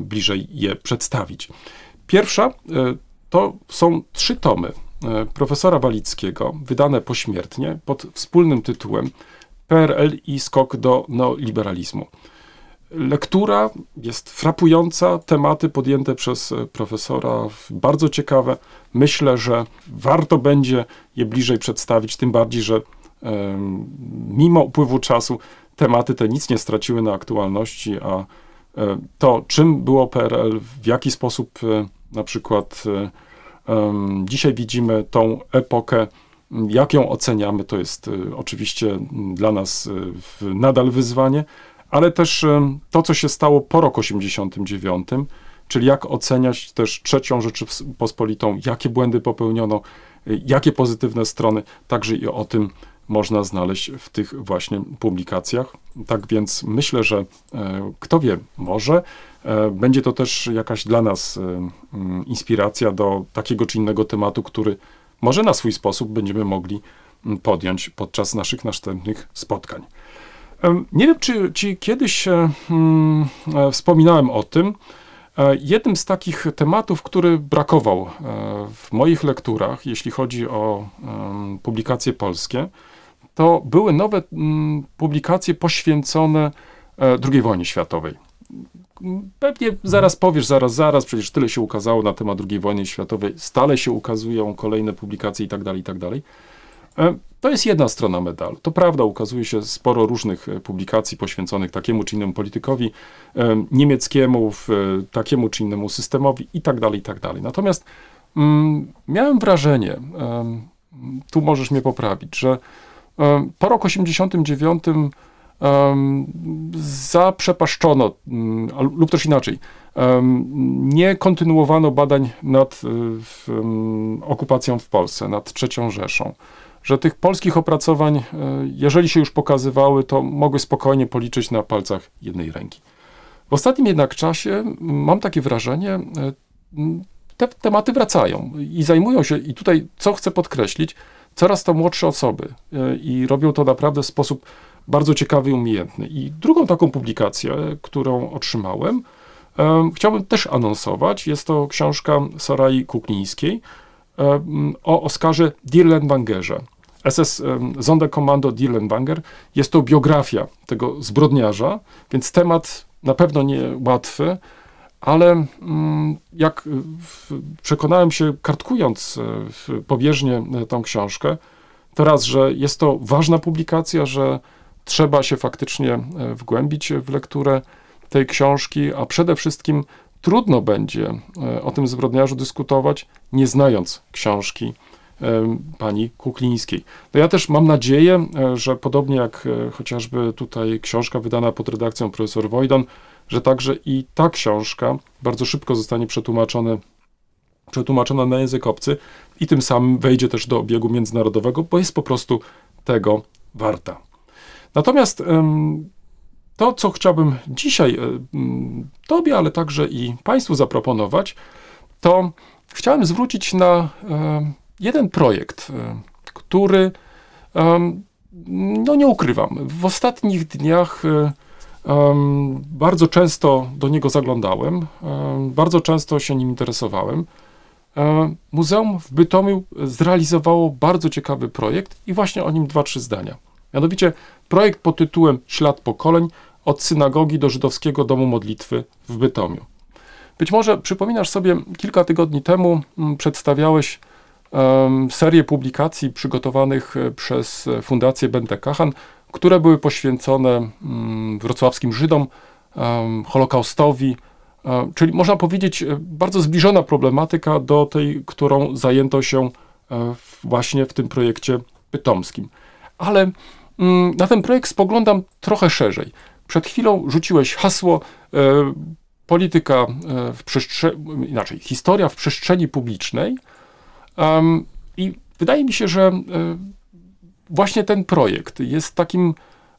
Speaker 3: bliżej je przedstawić. Pierwsza to są trzy tomy profesora Walickiego, wydane pośmiertnie pod wspólnym tytułem PRL i skok do neoliberalizmu. Lektura jest frapująca, tematy podjęte przez e, profesora bardzo ciekawe. Myślę, że warto będzie je bliżej przedstawić, tym bardziej, że mimo upływu czasu tematy te nic nie straciły na aktualności, a e, to, czym było PRL, w jaki sposób e, na przykład dzisiaj widzimy tą epokę, jak ją oceniamy, to jest oczywiście dla nas nadal wyzwanie, ale też to, co się stało po roku 89, czyli jak oceniać też trzecią Rzeczypospolitą, jakie błędy popełniono, y, jakie pozytywne strony, także i o tym można znaleźć w tych właśnie publikacjach. Tak więc myślę, że e, kto wie, może e, będzie to też jakaś dla nas e, mm, inspiracja do takiego czy innego tematu, który może na swój sposób będziemy mogli mm, podjąć podczas naszych następnych spotkań. Nie wiem, czy ci kiedyś e, mm, e, wspominałem o tym. E, Jednym z takich tematów, który brakował w moich lekturach, jeśli chodzi o publikacje polskie, to były nowe mm, publikacje poświęcone II wojnie światowej. pewnie zaraz powiesz, zaraz, zaraz, przecież tyle się ukazało na temat II wojny światowej, stale się ukazują kolejne publikacje i tak dalej, i tak dalej. E, To jest jedna strona medalu. To prawda, ukazuje się sporo różnych e, publikacji poświęconych takiemu czy innemu politykowi e, niemieckiemu, takiemu czy innemu systemowi i tak dalej, i tak. Natomiast mm, miałem wrażenie, tu możesz mnie poprawić, że po roku 89 em, zaprzepaszczono, mm, lub też inaczej, nie kontynuowano badań nad em, okupacją w Polsce, nad III Rzeszą. Że tych polskich opracowań, e, jeżeli się już pokazywały, to mogły spokojnie policzyć na palcach jednej ręki. W ostatnim jednak czasie mam takie wrażenie, e, te tematy wracają i zajmują się, i tutaj co chcę podkreślić, coraz to młodsze osoby e, i robią to naprawdę w sposób bardzo ciekawy i umiejętny. I drugą taką publikację, którą otrzymałem, em, chciałbym też anonsować. Jest to książka Sarai Kuklińskiej o Oskarze Dirlenbangerze. SS Sonderkommando Dirlenbanger jest to biografia tego zbrodniarza, więc temat na pewno nie łatwy, ale jak w- przekonałem się, kartkując e, pobieżnie e, tą książkę, to raz, że jest to ważna publikacja, że trzeba się faktycznie e, wgłębić w lekturę tej książki, a przede wszystkim trudno będzie e, o tym zbrodniarzu dyskutować, nie znając książki e, pani Kuklińskiej. No ja też mam nadzieję, e, że podobnie jak chociażby tutaj książka wydana pod redakcją profesor Wojdan, że także i ta książka bardzo szybko zostanie przetłumaczone, przetłumaczona na język obcy i tym samym wejdzie też do obiegu międzynarodowego, bo jest po prostu tego warta. Natomiast to, co chciałbym dzisiaj e, m, Tobie, ale także i Państwu zaproponować, to chciałem zwrócić na e, jeden projekt, e, który, no nie ukrywam, w ostatnich dniach bardzo często do niego zaglądałem, em, bardzo często się nim interesowałem. Muzeum w Bytomiu zrealizowało bardzo ciekawy projekt i właśnie o nim dwa, trzy zdania. Mianowicie projekt pod tytułem Ślad pokoleń od synagogi do żydowskiego domu modlitwy w Bytomiu. Być może przypominasz sobie, kilka tygodni temu mm, przedstawiałeś serię publikacji przygotowanych e, przez e, Fundację Bente Kachan, które były poświęcone mm, wrocławskim Żydom, Holokaustowi, e, czyli można powiedzieć bardzo zbliżona problematyka do tej, którą zajęto się właśnie w tym projekcie pytomskim. Ale mm, na ten projekt spoglądam trochę szerzej. Przed chwilą rzuciłeś hasło e, polityka e, w przestrzeni, inaczej, historia w przestrzeni publicznej. I wydaje mi się, że e, właśnie ten projekt jest takim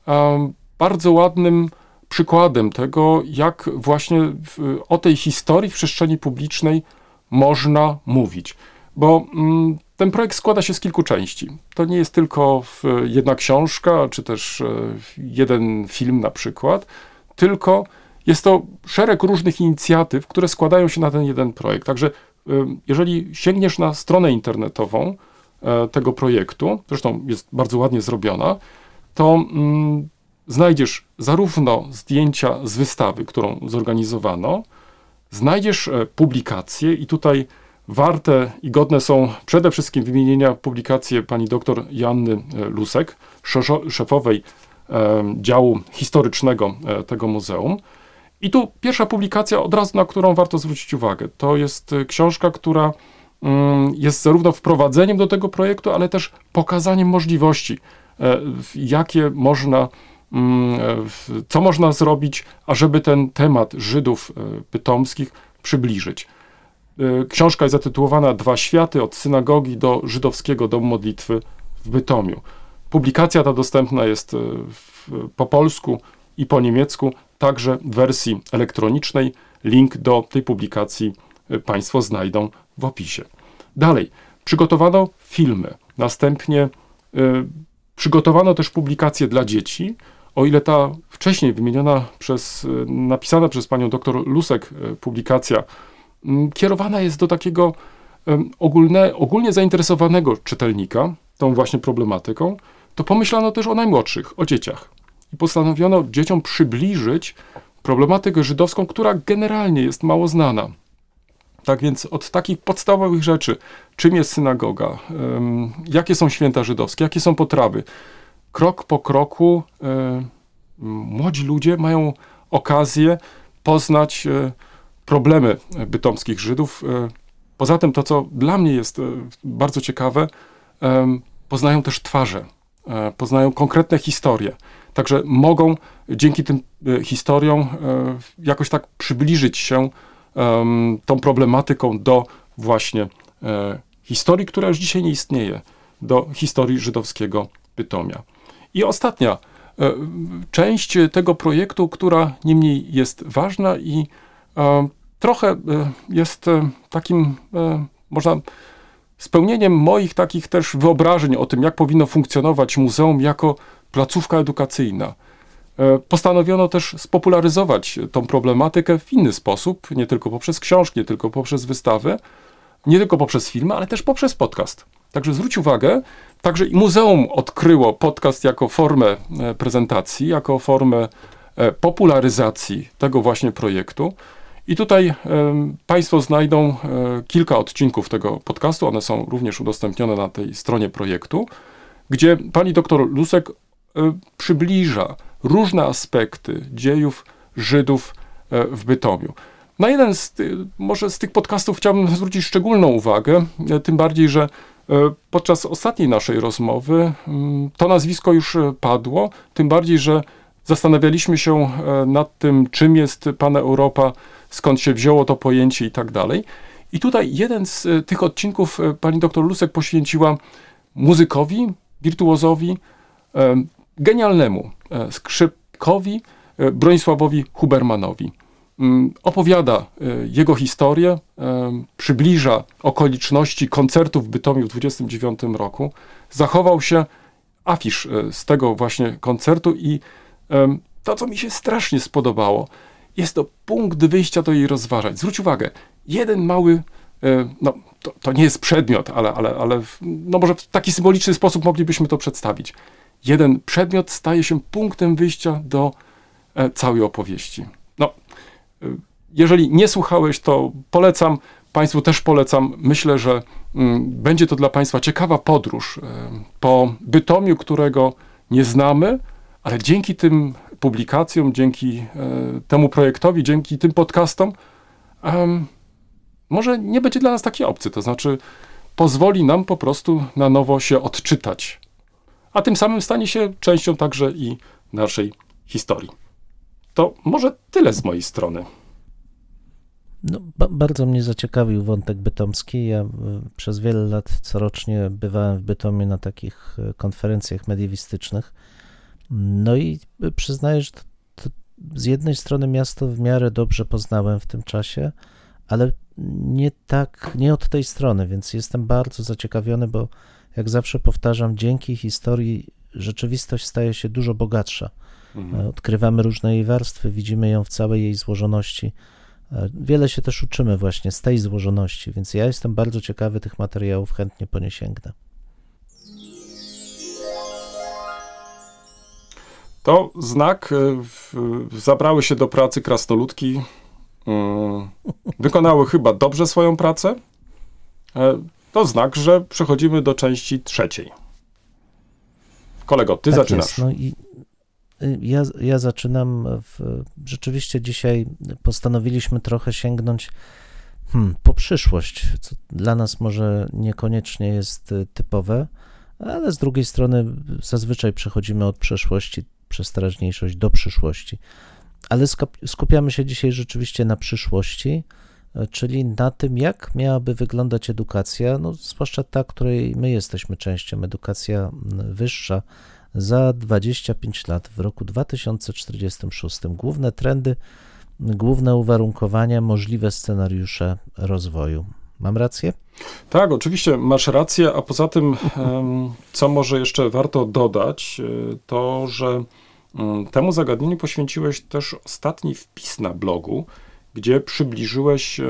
Speaker 3: em, bardzo ładnym przykładem tego, jak właśnie w, o tej historii w przestrzeni publicznej można mówić. Bo mm, ten projekt składa się z kilku części. To nie jest tylko jedna książka, czy też e, jeden film na przykład, tylko jest to szereg różnych inicjatyw, które składają się na ten jeden projekt. Także y, jeżeli sięgniesz na stronę internetową e, tego projektu, zresztą jest bardzo ładnie zrobiona, to mm, znajdziesz zarówno zdjęcia z wystawy, którą zorganizowano, znajdziesz e, publikacje i tutaj warte i godne są przede wszystkim wymienienia publikacje pani doktor Joanny e, Lusek, szefowej e, działu historycznego e, tego muzeum. I tu pierwsza publikacja, od razu na którą warto zwrócić uwagę. To jest książka, która mm, jest zarówno wprowadzeniem do tego projektu, ale też pokazaniem możliwości, jakie można, mm, co można zrobić, ażeby ten temat Żydów pytomskich przybliżyć. E, Książka jest zatytułowana Dwa światy od synagogi do żydowskiego domu modlitwy w Bytomiu. Publikacja ta dostępna jest e, w, po polsku i po niemiecku, także w wersji elektronicznej. Link do tej publikacji e, Państwo znajdą w opisie. Dalej, przygotowano filmy, następnie e, przygotowano też publikacje dla dzieci. O ile ta wcześniej wymieniona przez, napisana przez panią dr Lusek publikacja kierowana jest do takiego ogólne, ogólnie zainteresowanego czytelnika tą właśnie problematyką, to pomyślano też o najmłodszych, o dzieciach. I postanowiono dzieciom przybliżyć problematykę żydowską, która generalnie jest mało znana. Tak więc od takich podstawowych rzeczy, czym jest synagoga, jakie są święta żydowskie, jakie są potrawy, krok po kroku e, młodzi ludzie mają okazję poznać e, problemy bytomskich Żydów. E, Poza tym to, co dla mnie jest e, bardzo ciekawe, poznają też twarze, e, poznają konkretne historie. Także mogą dzięki tym historiom jakoś tak przybliżyć się tą problematyką do właśnie historii, która już dzisiaj nie istnieje, do historii żydowskiego Bytomia. I ostatnia część tego projektu, która niemniej jest ważna i trochę e, jest e, takim, e, można spełnieniem moich takich też wyobrażeń o tym, jak powinno funkcjonować muzeum jako placówka edukacyjna. Postanowiono też spopularyzować tą problematykę w inny sposób, nie tylko poprzez książki, nie tylko poprzez wystawy, nie tylko poprzez filmy, ale też poprzez podcast. Także zwróć uwagę, także i muzeum odkryło podcast jako formę prezentacji, jako formę popularyzacji tego właśnie projektu. I tutaj Państwo znajdą e, kilka odcinków tego podcastu, one są również udostępnione na tej stronie projektu, gdzie pani doktor Lusek e, przybliża różne aspekty dziejów Żydów e, w Bytomiu. Na jeden z, może z tych podcastów chciałbym zwrócić szczególną uwagę, tym bardziej, że podczas ostatniej naszej rozmowy to nazwisko już padło, tym bardziej, że zastanawialiśmy się nad tym, czym jest Pan Europa, skąd się wzięło to pojęcie i tak dalej. I tutaj jeden z e, tych odcinków e, pani doktor Lusek poświęciła muzykowi, wirtuozowi, e, genialnemu skrzypkowi Bronisławowi Hubermanowi. Mm, Opowiada jego historię, przybliża okoliczności koncertów w Bytomiu w 29 roku. Zachował się afisz z tego właśnie koncertu i to, co mi się strasznie spodobało, jest to punkt wyjścia do jej rozważań. Zwróć uwagę, jeden mały, e, no to, to nie jest przedmiot, ale, ale, ale no może w taki symboliczny sposób moglibyśmy to przedstawić. Jeden przedmiot staje się punktem wyjścia do e, całej opowieści. No, e, jeżeli nie słuchałeś, to polecam. Państwu też polecam. Myślę, że mm, będzie to dla Państwa ciekawa podróż po Bytomiu, którego nie znamy, ale dzięki tym publikacjom, dzięki e, temu projektowi, dzięki tym podcastom, może nie będzie dla nas taki obcy. To znaczy, pozwoli nam po prostu na nowo się odczytać, a tym samym stanie się częścią także i naszej historii. To może tyle z mojej strony.
Speaker 4: No, ba- bardzo mnie zaciekawił wątek bytomski. Ja y, przez wiele lat corocznie bywałem w Bytomiu na takich y, konferencjach mediewistycznych. No i przyznaję, że to, to z jednej strony miasto w miarę dobrze poznałem w tym czasie, ale nie tak, nie od tej strony, więc jestem bardzo zaciekawiony, bo jak zawsze powtarzam, dzięki historii rzeczywistość staje się dużo bogatsza. E, Odkrywamy różne jej warstwy, widzimy ją w całej jej złożoności. E, Wiele się też uczymy właśnie z tej złożoności, więc ja jestem bardzo ciekawy tych materiałów, chętnie po nie sięgnę.
Speaker 3: To znak, y, zabrały się do pracy krasnoludki, y, wykonały chyba dobrze swoją pracę. E, To znak, że przechodzimy do części trzeciej. Kolego, ty
Speaker 4: Tak
Speaker 3: zaczynasz.
Speaker 4: Jest, no i y, ja, ja zaczynam. W, rzeczywiście dzisiaj postanowiliśmy trochę sięgnąć hmm, po przyszłość, co dla nas może niekoniecznie jest typowe, ale z drugiej strony zazwyczaj przechodzimy od przeszłości przez teraźniejszość do przyszłości. Ale skup- skupiamy się dzisiaj rzeczywiście na przyszłości, y, czyli na tym, jak miałaby wyglądać edukacja, no, zwłaszcza ta, której my jesteśmy częścią, edukacja wyższa za 25 lat, w roku 2046. Główne trendy, główne uwarunkowania, możliwe scenariusze rozwoju. Mam rację?
Speaker 3: Tak, oczywiście masz rację, a poza tym, co może jeszcze warto dodać, y, to że mm, temu zagadnieniu poświęciłeś też ostatni wpis na blogu, gdzie przybliżyłeś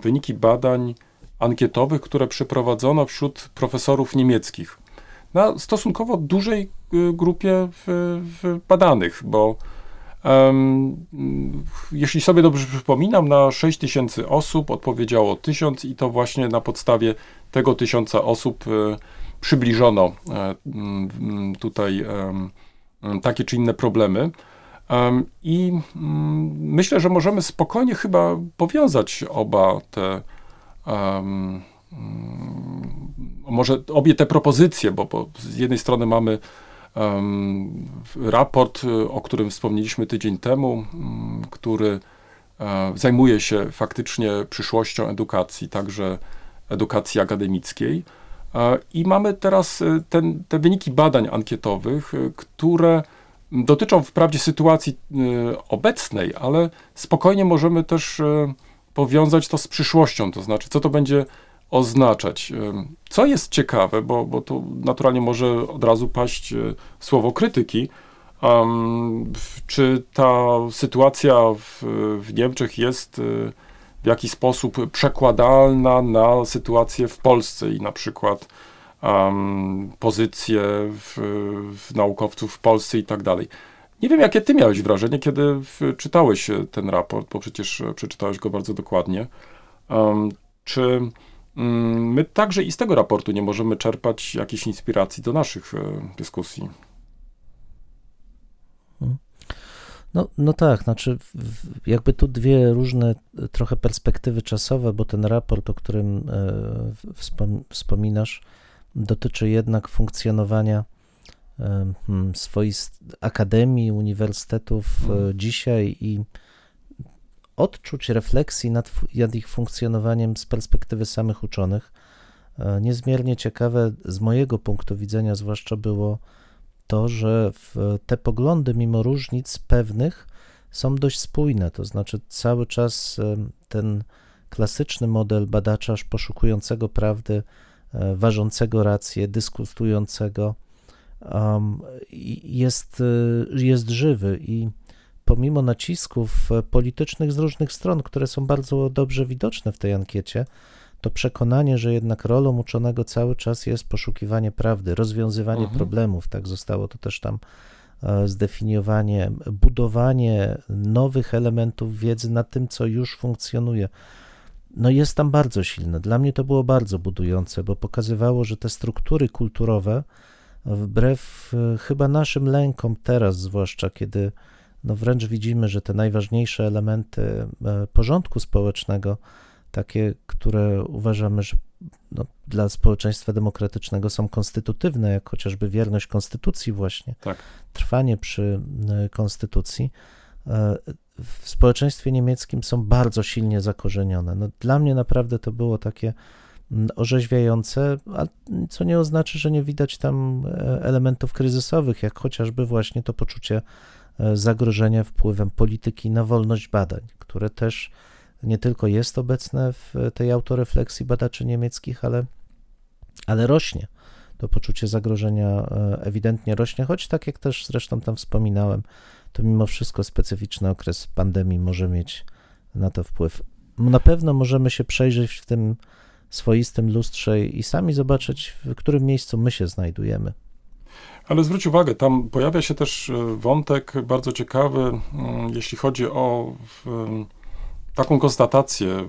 Speaker 3: wyniki badań ankietowych, które przeprowadzono wśród profesorów niemieckich na stosunkowo dużej y, grupie badanych, bo Jeśli sobie dobrze przypominam, na 6 tysięcy osób odpowiedziało 1000 i to właśnie na podstawie tego tysiąca osób e, przybliżono e, tutaj takie czy inne problemy. Em, I mm, myślę, że możemy spokojnie chyba powiązać oba te, mm, może obie te propozycje, bo, bo z jednej strony mamy raport, y, o którym wspomnieliśmy tydzień temu, który e, zajmuje się faktycznie przyszłością edukacji, także edukacji akademickiej. E, I mamy teraz y, ten, te wyniki badań ankietowych, y, które dotyczą wprawdzie sytuacji obecnej, ale spokojnie możemy też y, powiązać to z przyszłością, to znaczy, co to będzie oznaczać. Y, Co jest ciekawe, bo, bo tu naturalnie może od razu paść y, słowo krytyki, um, czy ta sytuacja w, w Niemczech jest y, w jakiś sposób przekładalna na sytuację w Polsce i na przykład um, pozycje w, w naukowców w Polsce i tak dalej. Nie wiem, jakie ty miałeś wrażenie, kiedy czytałeś e, ten raport, bo przecież e, przeczytałeś go bardzo dokładnie. Um, czy my także i z tego raportu nie możemy czerpać jakiejś inspiracji do naszych e, dyskusji?
Speaker 4: No, no tak, znaczy jakby tu dwie różne e, trochę perspektywy czasowe, bo ten raport, o którym e, wspominasz, dotyczy jednak funkcjonowania hmm, swoist akademii, uniwersytetów
Speaker 3: Mhm.
Speaker 4: dzisiaj i odczuć refleksji nad, nad ich funkcjonowaniem z perspektywy samych uczonych. E, Niezmiernie ciekawe z mojego punktu widzenia zwłaszcza było to, że te poglądy, mimo różnic pewnych, są dość spójne. To znaczy, cały czas em, ten klasyczny model badacza poszukującego prawdy, e, ważącego rację, dyskutującego, jest, e, jest żywy i pomimo nacisków e, politycznych z różnych stron, które są bardzo dobrze widoczne w tej ankiecie, to przekonanie, że jednak rolą uczonego cały czas jest poszukiwanie prawdy, rozwiązywanie
Speaker 3: Mhm.
Speaker 4: problemów, tak zostało to też tam e, zdefiniowanie, budowanie nowych elementów wiedzy na tym, co już funkcjonuje. No jest tam bardzo silne. Dla mnie to było bardzo budujące, bo pokazywało, że te struktury kulturowe, wbrew e, chyba naszym lękom teraz, zwłaszcza kiedy no wręcz widzimy, że te najważniejsze elementy e, porządku społecznego, takie, które uważamy, że no, dla społeczeństwa demokratycznego są konstytutywne, jak chociażby wierność konstytucji właśnie,
Speaker 3: Tak.
Speaker 4: trwanie przy e, konstytucji, e, w społeczeństwie niemieckim są bardzo silnie zakorzenione. No, dla mnie naprawdę to było takie orzeźwiające, a co nie oznacza, że nie widać tam elementów kryzysowych, jak chociażby właśnie to poczucie zagrożenia wpływem polityki na wolność badań, które też nie tylko jest obecne w tej autorefleksji badaczy niemieckich, ale, ale rośnie. To poczucie zagrożenia e, ewidentnie rośnie, choć tak jak też zresztą tam wspominałem, to mimo wszystko specyficzny okres pandemii może mieć na to wpływ. Na pewno możemy się przejrzeć w tym swoistym lustrze i sami zobaczyć, w którym miejscu my się znajdujemy.
Speaker 3: Ale zwróć uwagę, tam pojawia się też e, wątek bardzo ciekawy, mm, jeśli chodzi o taką konstatację,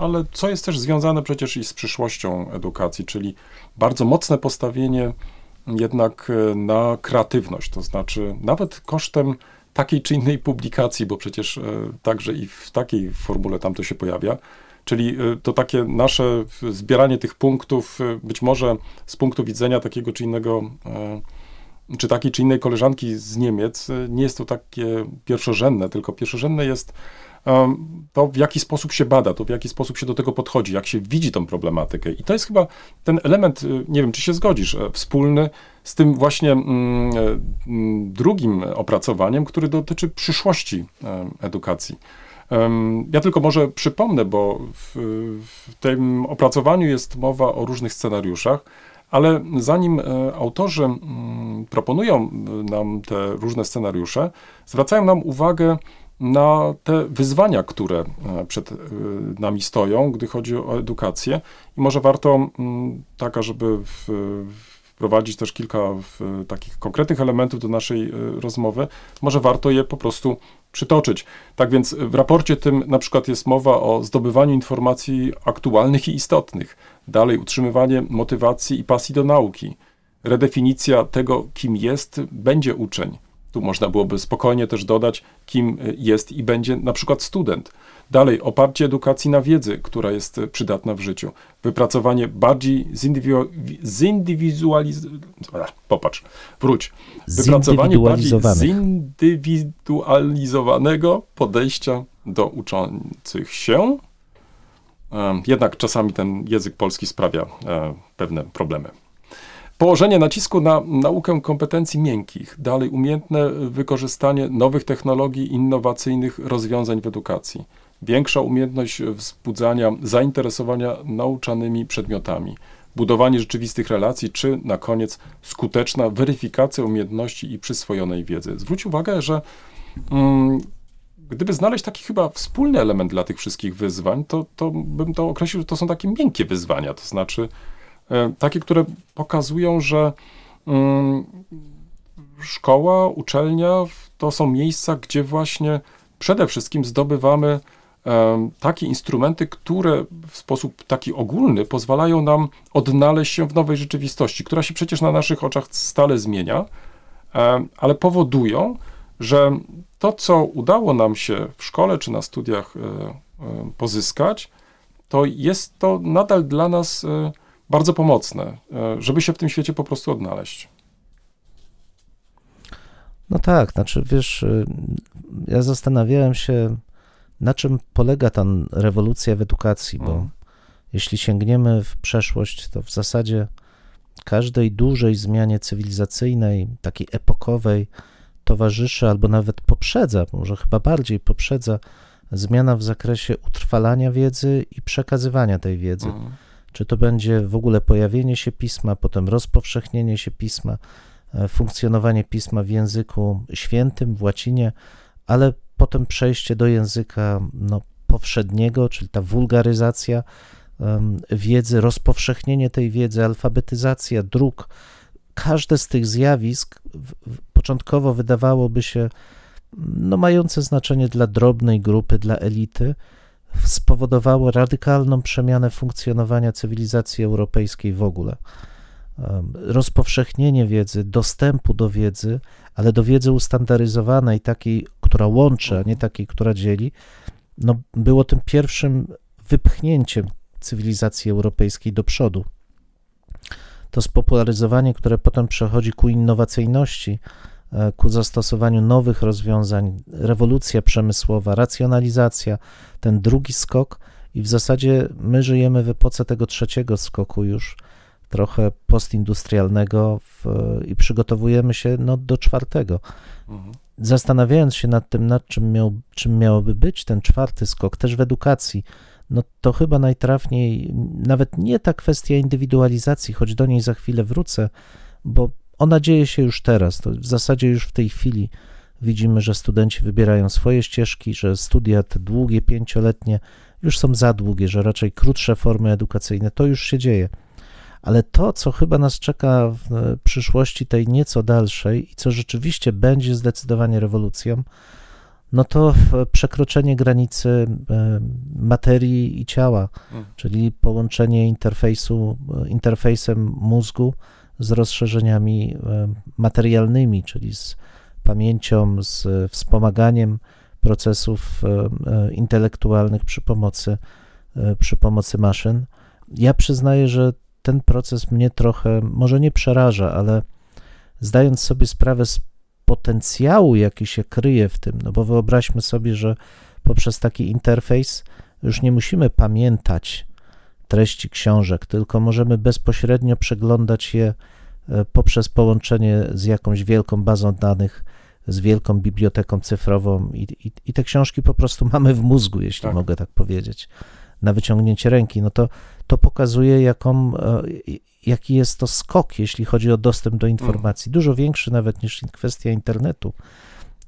Speaker 3: ale co jest też związane przecież i z przyszłością edukacji, czyli bardzo mocne postawienie jednak e, na kreatywność, to znaczy nawet kosztem takiej czy innej publikacji, bo przecież e, także i w takiej formule tam to się pojawia, Czyli y, to takie nasze zbieranie tych punktów, y, być może z punktu widzenia takiego czy innego, e, czy takiej czy innej koleżanki z Niemiec, y, nie jest to takie pierwszorzędne, tylko pierwszorzędne jest to, w jaki sposób się bada, to w jaki sposób się do tego podchodzi, jak się widzi tą problematykę. I to jest chyba ten element, nie wiem, czy się zgodzisz, e, wspólny z tym właśnie mm, e, mm, drugim opracowaniem, który dotyczy przyszłości edukacji. Ja tylko może przypomnę, bo w, w tym opracowaniu jest mowa o różnych scenariuszach, ale zanim e, autorzy mm, proponują e, nam te różne scenariusze, zwracają nam uwagę na te wyzwania, które e, przed nami stoją, gdy chodzi o edukację. I może warto, mm, taka, żeby w, wprowadzić też kilka w, takich konkretnych elementów do naszej e, rozmowy, może warto je po prostu przytoczyć. Tak więc w raporcie tym na przykład jest mowa o zdobywaniu informacji aktualnych i istotnych, dalej utrzymywanie motywacji i pasji do nauki, redefinicja tego, kim jest, będzie uczeń. Tu można byłoby spokojnie też dodać, kim jest i będzie na przykład student. Dalej, oparcie edukacji na wiedzy, która jest przydatna w życiu. Wypracowanie bardziej zindywidualizowanego. Popatrz, wróć. Wypracowanie bardziej zindywidualizowanego podejścia do uczących się. Jednak czasami ten język polski sprawia e, pewne problemy. Położenie nacisku na naukę kompetencji miękkich, dalej umiejętne wykorzystanie nowych technologii, innowacyjnych rozwiązań w edukacji, większa umiejętność wzbudzania zainteresowania nauczanymi przedmiotami, budowanie rzeczywistych relacji, czy na koniec skuteczna weryfikacja umiejętności i przyswojonej wiedzy. Zwróć uwagę, że mm, gdyby znaleźć taki chyba wspólny element dla tych wszystkich wyzwań, to, to bym to określił, że to są takie miękkie wyzwania, to znaczy E, takie, które pokazują, że mm, szkoła, uczelnia to są miejsca, gdzie właśnie przede wszystkim zdobywamy takie instrumenty, które w sposób taki ogólny pozwalają nam odnaleźć się w nowej rzeczywistości, która się przecież na naszych oczach stale zmienia, e, ale powodują, że to, co udało nam się w szkole czy na studiach pozyskać, to jest to nadal dla nas bardzo pomocne, e, żeby się w tym świecie po prostu odnaleźć.
Speaker 4: No tak, znaczy wiesz, y, ja zastanawiałem się, na czym polega ta rewolucja w edukacji, bo mm. jeśli sięgniemy w przeszłość, to w zasadzie każdej dużej zmianie cywilizacyjnej, takiej epokowej, towarzyszy albo nawet poprzedza, może chyba bardziej poprzedza zmiana w zakresie utrwalania wiedzy i przekazywania tej wiedzy. Mm czy to będzie w ogóle pojawienie się pisma, potem rozpowszechnienie się pisma, e, funkcjonowanie pisma w języku świętym, w łacinie, ale potem przejście do języka no, powszedniego, czyli ta wulgaryzacja wiedzy, rozpowszechnienie tej wiedzy, alfabetyzacja, druk. Każde z tych zjawisk początkowo wydawałoby się no, mające znaczenie dla drobnej grupy, dla elity, spowodowało radykalną przemianę funkcjonowania cywilizacji europejskiej w ogóle. Rozpowszechnienie wiedzy, dostępu do wiedzy, ale do wiedzy ustandaryzowanej, takiej, która łączy, a nie takiej, która dzieli, no, było tym pierwszym wypchnięciem cywilizacji europejskiej do przodu. To spopularyzowanie, które potem przechodzi ku innowacyjności, E, ku zastosowaniu nowych rozwiązań, rewolucja przemysłowa, racjonalizacja, ten drugi skok i w zasadzie my żyjemy w epoce tego trzeciego skoku już, trochę postindustrialnego w, i przygotowujemy się no, do czwartego. Mhm. Zastanawiając się nad tym, nad czym, miał, czym miałoby być ten czwarty skok, też w edukacji, no to chyba najtrafniej nawet nie ta kwestia indywidualizacji, choć do niej za chwilę wrócę, bo ona dzieje się już teraz. To w zasadzie już w tej chwili widzimy, że studenci wybierają swoje ścieżki, że studia te długie, pięcioletnie już są za długie, że raczej krótsze formy edukacyjne, to już się dzieje. Ale to, co chyba nas czeka w przyszłości tej nieco dalszej i co rzeczywiście będzie zdecydowanie rewolucją, no to przekroczenie granicy e, materii i ciała, hmm. czyli połączenie interfejsu, e, interfejsem mózgu z rozszerzeniami e, materialnymi, czyli z pamięcią, z wspomaganiem procesów e, e, intelektualnych przy pomocy, przy pomocy maszyn. Ja przyznaję, że ten proces mnie trochę, może nie przeraża, ale zdając sobie sprawę z potencjału, jaki się kryje w tym, no bo wyobraźmy sobie, że poprzez taki interfejs już nie musimy pamiętać treści książek, tylko możemy bezpośrednio przeglądać je e, poprzez połączenie z jakąś wielką bazą danych, z wielką biblioteką cyfrową i, i, i te książki po prostu mamy w mózgu, jeśli tak. mogę tak powiedzieć, na wyciągnięcie ręki. No to, to pokazuje, jaką, e, jaki jest to skok, jeśli chodzi o dostęp do informacji. Mm. Dużo większy nawet niż kwestia internetu.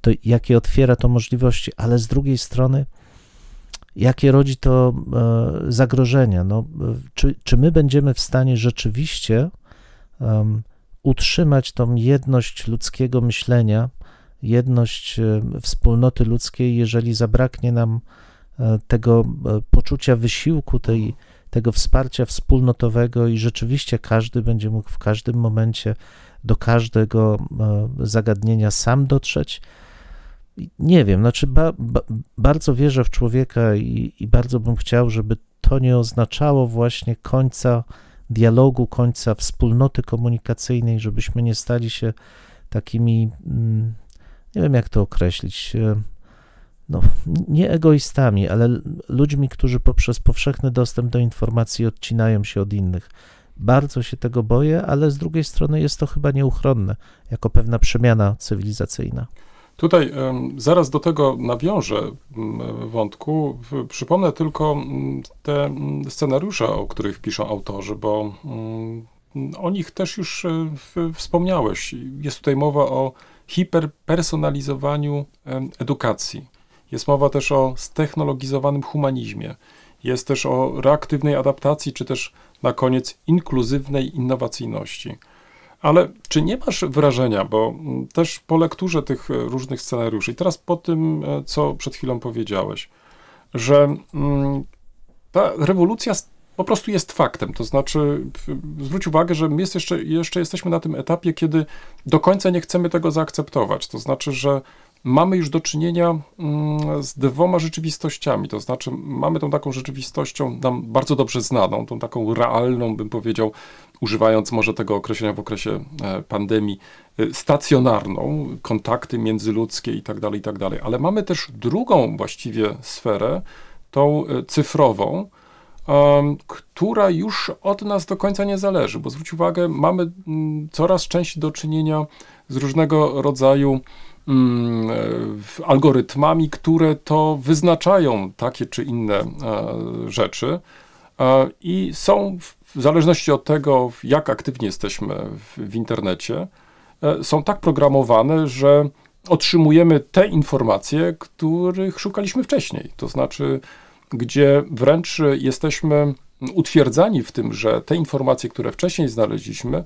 Speaker 4: To jakie otwiera to możliwości, ale z drugiej strony jakie rodzi to e, zagrożenia. No, czy, czy my będziemy w stanie rzeczywiście utrzymać tą jedność ludzkiego myślenia, jedność e, wspólnoty ludzkiej, jeżeli zabraknie nam tego e, poczucia wysiłku, tej, tego wsparcia wspólnotowego i rzeczywiście każdy będzie mógł w każdym momencie do każdego zagadnienia sam dotrzeć. Nie wiem, znaczy ba, ba, bardzo wierzę w człowieka i, i bardzo bym chciał, żeby to nie oznaczało właśnie końca dialogu, końca wspólnoty komunikacyjnej, żebyśmy nie stali się takimi, mm, nie wiem jak to określić, e, no, nie egoistami, ale ludźmi, którzy poprzez powszechny dostęp do informacji odcinają się od innych. Bardzo się tego boję, ale z drugiej strony jest to chyba nieuchronne, jako pewna przemiana cywilizacyjna.
Speaker 3: Tutaj zaraz do tego nawiążę wątku. Przypomnę tylko te scenariusze, o których piszą autorzy, bo o nich też już e, wspomniałeś. Jest tutaj mowa o hiperpersonalizowaniu edukacji. Jest mowa też o stechnologizowanym humanizmie. Jest też o reaktywnej adaptacji, czy też na koniec inkluzywnej innowacyjności. Ale czy nie masz wrażenia, bo mm, też po lekturze tych e, różnych scenariuszy i teraz po tym, e, co przed chwilą powiedziałeś, że mm, ta rewolucja po prostu jest faktem. To znaczy, zwróć uwagę, że my jest jeszcze, jeszcze jesteśmy na tym etapie, kiedy do końca nie chcemy tego zaakceptować. To znaczy, że mamy już do czynienia mm, z dwoma rzeczywistościami. To znaczy, mamy tą taką rzeczywistością nam bardzo dobrze znaną, tą taką realną, bym powiedział, używając może tego określenia w okresie e, pandemii, e, stacjonarną, kontakty międzyludzkie tak tak dalej. Ale mamy też drugą właściwie sferę, tą e, cyfrową, która już od nas do końca nie zależy, bo zwróć uwagę, mamy mm, coraz częściej do czynienia z różnego rodzaju algorytmami, które to wyznaczają takie czy inne rzeczy i są w zależności od tego, jak aktywnie jesteśmy w, internecie, e, są tak programowane, że otrzymujemy te informacje, których szukaliśmy wcześniej. To znaczy, gdzie wręcz jesteśmy utwierdzani w tym, że te informacje, które wcześniej znaleźliśmy,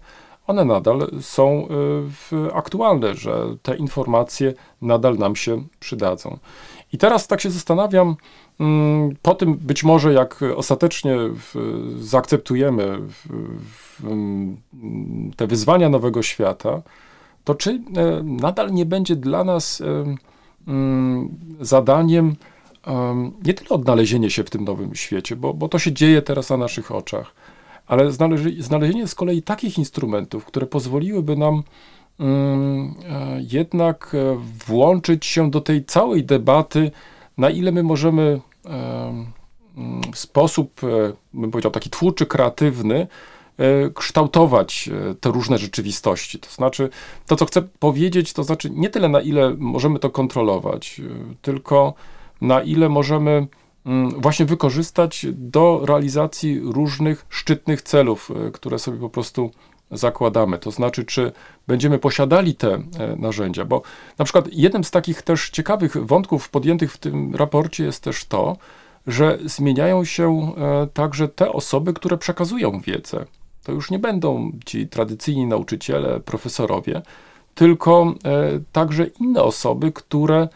Speaker 3: one nadal są e, aktualne, że te informacje nadal nam się przydadzą. I teraz tak się zastanawiam, mm, po tym być może jak ostatecznie zaakceptujemy mm, te wyzwania nowego świata, to czy e, nadal nie będzie dla nas e, mm, zadaniem nie tyle odnalezienie się w tym nowym świecie, bo, bo to się dzieje teraz na naszych oczach, ale znalezienie z kolei takich instrumentów, które pozwoliłyby nam E, jednak e, włączyć się do tej całej debaty, na ile my możemy w sposób, e, bym powiedział, taki twórczy, kreatywny, kształtować te różne rzeczywistości. To znaczy, to co chcę powiedzieć, to znaczy nie tyle na ile możemy to kontrolować, tylko na ile możemy właśnie wykorzystać do realizacji różnych szczytnych celów, które sobie po prostu zakładamy. To znaczy, czy będziemy posiadali te e, narzędzia, bo na przykład jednym z takich też ciekawych wątków podjętych w tym raporcie jest też to, że zmieniają się e, także te osoby, które przekazują wiedzę. To już nie będą ci tradycyjni nauczyciele, profesorowie, tylko e, także inne osoby, które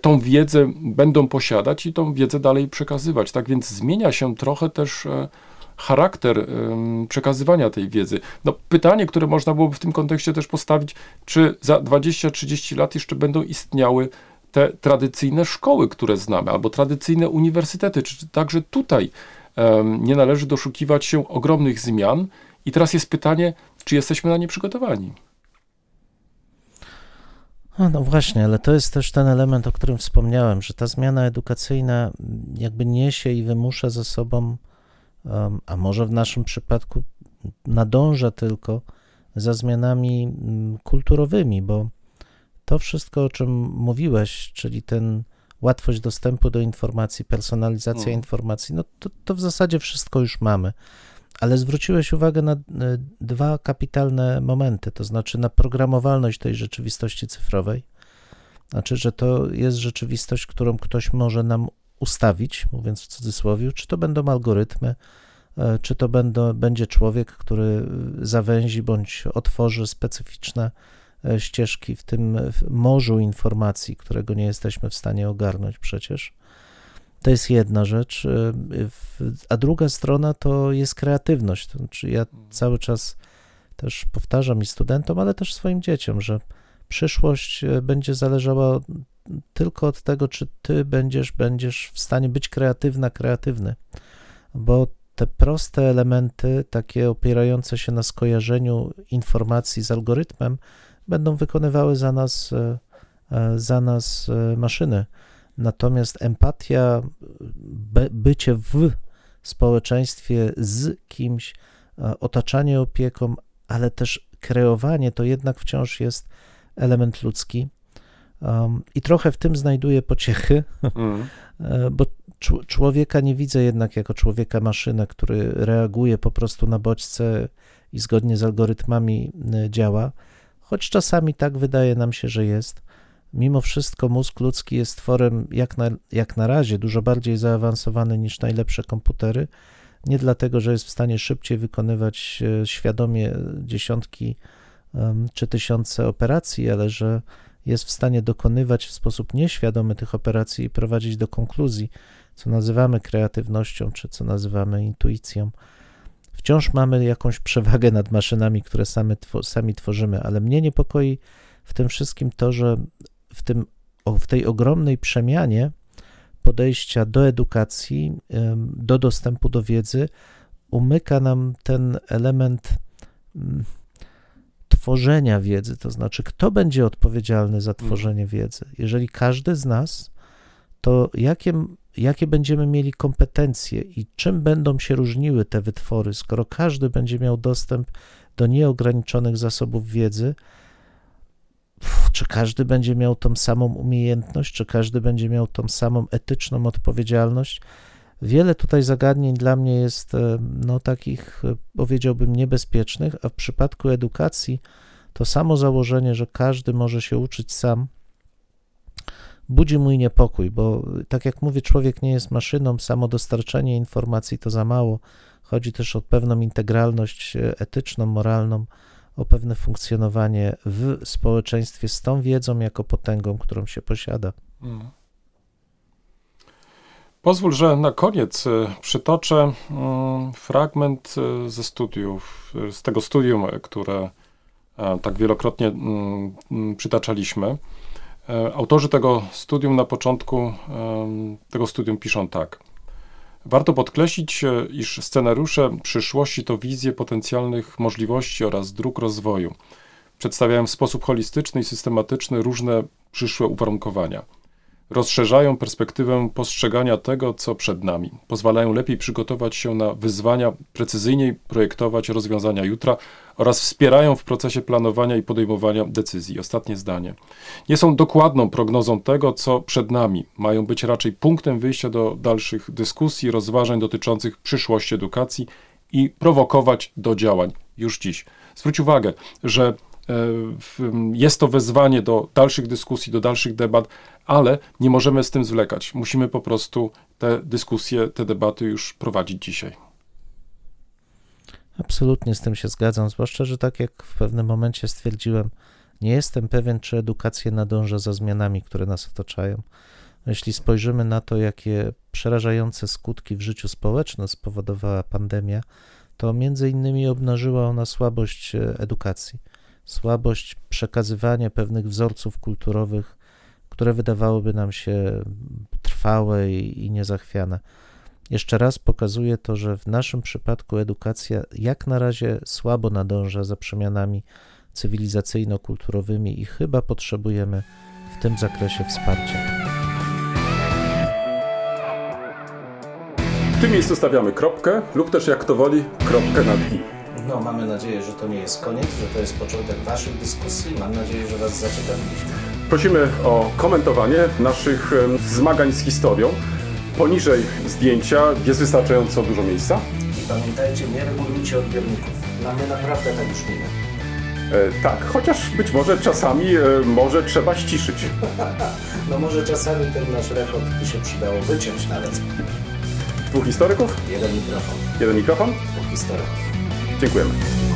Speaker 3: tą wiedzę będą posiadać i tą wiedzę dalej przekazywać. Tak więc zmienia się trochę też charakter przekazywania tej wiedzy. No, pytanie, które można byłoby w tym kontekście też postawić, czy za 20-30 lat jeszcze będą istniały te tradycyjne szkoły, które znamy, albo tradycyjne uniwersytety, czy także tutaj nie należy doszukiwać się ogromnych zmian. I teraz jest pytanie, czy jesteśmy na nie przygotowani?
Speaker 4: No właśnie, ale to jest też ten element, o którym wspomniałem, że ta zmiana edukacyjna jakby niesie i wymusza ze sobą a może w naszym przypadku nadąża tylko za zmianami mm, kulturowymi, bo to wszystko, o czym mówiłeś, czyli ten łatwość dostępu do informacji, personalizacja mm. informacji, no to, to w zasadzie wszystko już mamy. Ale zwróciłeś uwagę na e, dwa kapitalne momenty, to znaczy na programowalność tej rzeczywistości cyfrowej. Znaczy, że to jest rzeczywistość, którą ktoś może nam ustawić, mówiąc w cudzysłowie, czy to będą algorytmy, e, czy to będą, będzie człowiek, który zawęzi bądź otworzy specyficzne e, ścieżki w tym morzu informacji, którego nie jesteśmy w stanie ogarnąć przecież. To jest jedna rzecz. w- A druga strona to jest kreatywność. To znaczy ja cały czas też powtarzam i studentom, ale też swoim dzieciom, że przyszłość e, będzie zależała tylko od tego, czy ty będziesz, będziesz w stanie być kreatywna, kreatywny. Bo te proste elementy, takie opierające się na skojarzeniu informacji z algorytmem, będą wykonywały za nas, e, za nas maszyny. Natomiast empatia, by, bycie w społeczeństwie z kimś, e, otaczanie opieką, ale też kreowanie to jednak wciąż jest element ludzki. Um, I trochę w tym znajduję pociechy,
Speaker 2: Mm.
Speaker 4: bo człowieka nie widzę jednak jako człowieka maszynę, który reaguje po prostu na bodźce i zgodnie z algorytmami e, działa, choć czasami tak wydaje nam się, że jest. Mimo wszystko mózg ludzki jest tworem jak na, jak na razie dużo bardziej zaawansowany niż najlepsze komputery. Nie dlatego, że jest w stanie szybciej wykonywać e, świadomie dziesiątki czy tysiące operacji, ale że jest w stanie dokonywać w sposób nieświadomy tych operacji i prowadzić do konkluzji, co nazywamy kreatywnością, czy co nazywamy intuicją. Wciąż mamy jakąś przewagę nad maszynami, które same, sami tworzymy, ale mnie niepokoi w tym wszystkim to, że w, tym, w tej ogromnej przemianie podejścia do edukacji, do dostępu do wiedzy, umyka nam ten element mm, tworzenia wiedzy, to znaczy kto będzie odpowiedzialny za tworzenie wiedzy. Jeżeli każdy z nas, to jakie, jakie będziemy mieli kompetencje i czym będą się różniły te wytwory, skoro każdy będzie miał dostęp do nieograniczonych zasobów wiedzy, czy każdy będzie miał tą samą umiejętność, czy każdy będzie miał tą samą etyczną odpowiedzialność? Wiele tutaj zagadnień dla mnie jest e, no, takich, e, powiedziałbym, niebezpiecznych, a w przypadku edukacji to samo założenie, że każdy może się uczyć sam, budzi mój niepokój, bo tak jak mówię, człowiek nie jest maszyną, samo dostarczanie informacji to za mało. Chodzi też o pewną integralność e, etyczną, moralną, o pewne funkcjonowanie w społeczeństwie z tą wiedzą jako potęgą, którą się posiada.
Speaker 3: Mm. Pozwól, że na koniec y, przytoczę mm, fragment y, ze studiów, y, z tego studium, które e, tak wielokrotnie mm, mm, przytaczaliśmy. E, Autorzy tego studium na początku tego studium piszą tak. Warto podkreślić, e, iż scenariusze przyszłości to wizje potencjalnych możliwości oraz dróg rozwoju. Przedstawiają w sposób holistyczny i systematyczny różne przyszłe uwarunkowania rozszerzają perspektywę postrzegania tego, co przed nami, pozwalają lepiej przygotować się na wyzwania, precyzyjniej projektować rozwiązania jutra oraz wspierają w procesie planowania i podejmowania decyzji. Ostatnie zdanie. Nie są dokładną prognozą tego, co przed nami, mają być raczej punktem wyjścia do dalszych dyskusji, rozważań dotyczących przyszłości edukacji i prowokować do działań już dziś. Zwróć uwagę, że jest to wezwanie do dalszych dyskusji, do dalszych debat, ale nie możemy z tym zwlekać. Musimy po prostu te dyskusje, te debaty już prowadzić dzisiaj.
Speaker 4: Absolutnie z tym się zgadzam, zwłaszcza, że tak jak w pewnym momencie stwierdziłem, nie jestem pewien, czy edukacja nadąża za zmianami, które nas otaczają. Jeśli spojrzymy na to, jakie przerażające skutki w życiu społecznym spowodowała pandemia, to między innymi obnażyła ona słabość e, edukacji, słabość przekazywania pewnych wzorców kulturowych, które wydawałyby nam się trwałe i i niezachwiane. Jeszcze raz pokazuje to, że w naszym przypadku edukacja jak na razie słabo nadąża za przemianami cywilizacyjno-kulturowymi i chyba potrzebujemy w tym zakresie wsparcia.
Speaker 2: W tym miejscu stawiamy kropkę lub też jak to woli, kropkę nad i.
Speaker 1: No, mamy nadzieję, że to nie jest koniec, że to jest początek Waszych dyskusji. Mam nadzieję, że Was zaciekawiliśmy.
Speaker 2: Prosimy o komentowanie naszych zmagań z historią. Poniżej zdjęcia jest wystarczająco dużo miejsca.
Speaker 1: I pamiętajcie, nie regulujcie odbiorników. Mamy naprawdę tak już minę.
Speaker 2: E, tak, chociaż być może czasami e, może trzeba ściszyć.
Speaker 1: No może czasami ten nasz rekord by się przydało wyciąć nawet.
Speaker 3: Dwóch historyków,
Speaker 4: Jeden mikrofon,
Speaker 3: jeden mikrofon.
Speaker 4: dwóch historyków.
Speaker 3: Dziękujemy.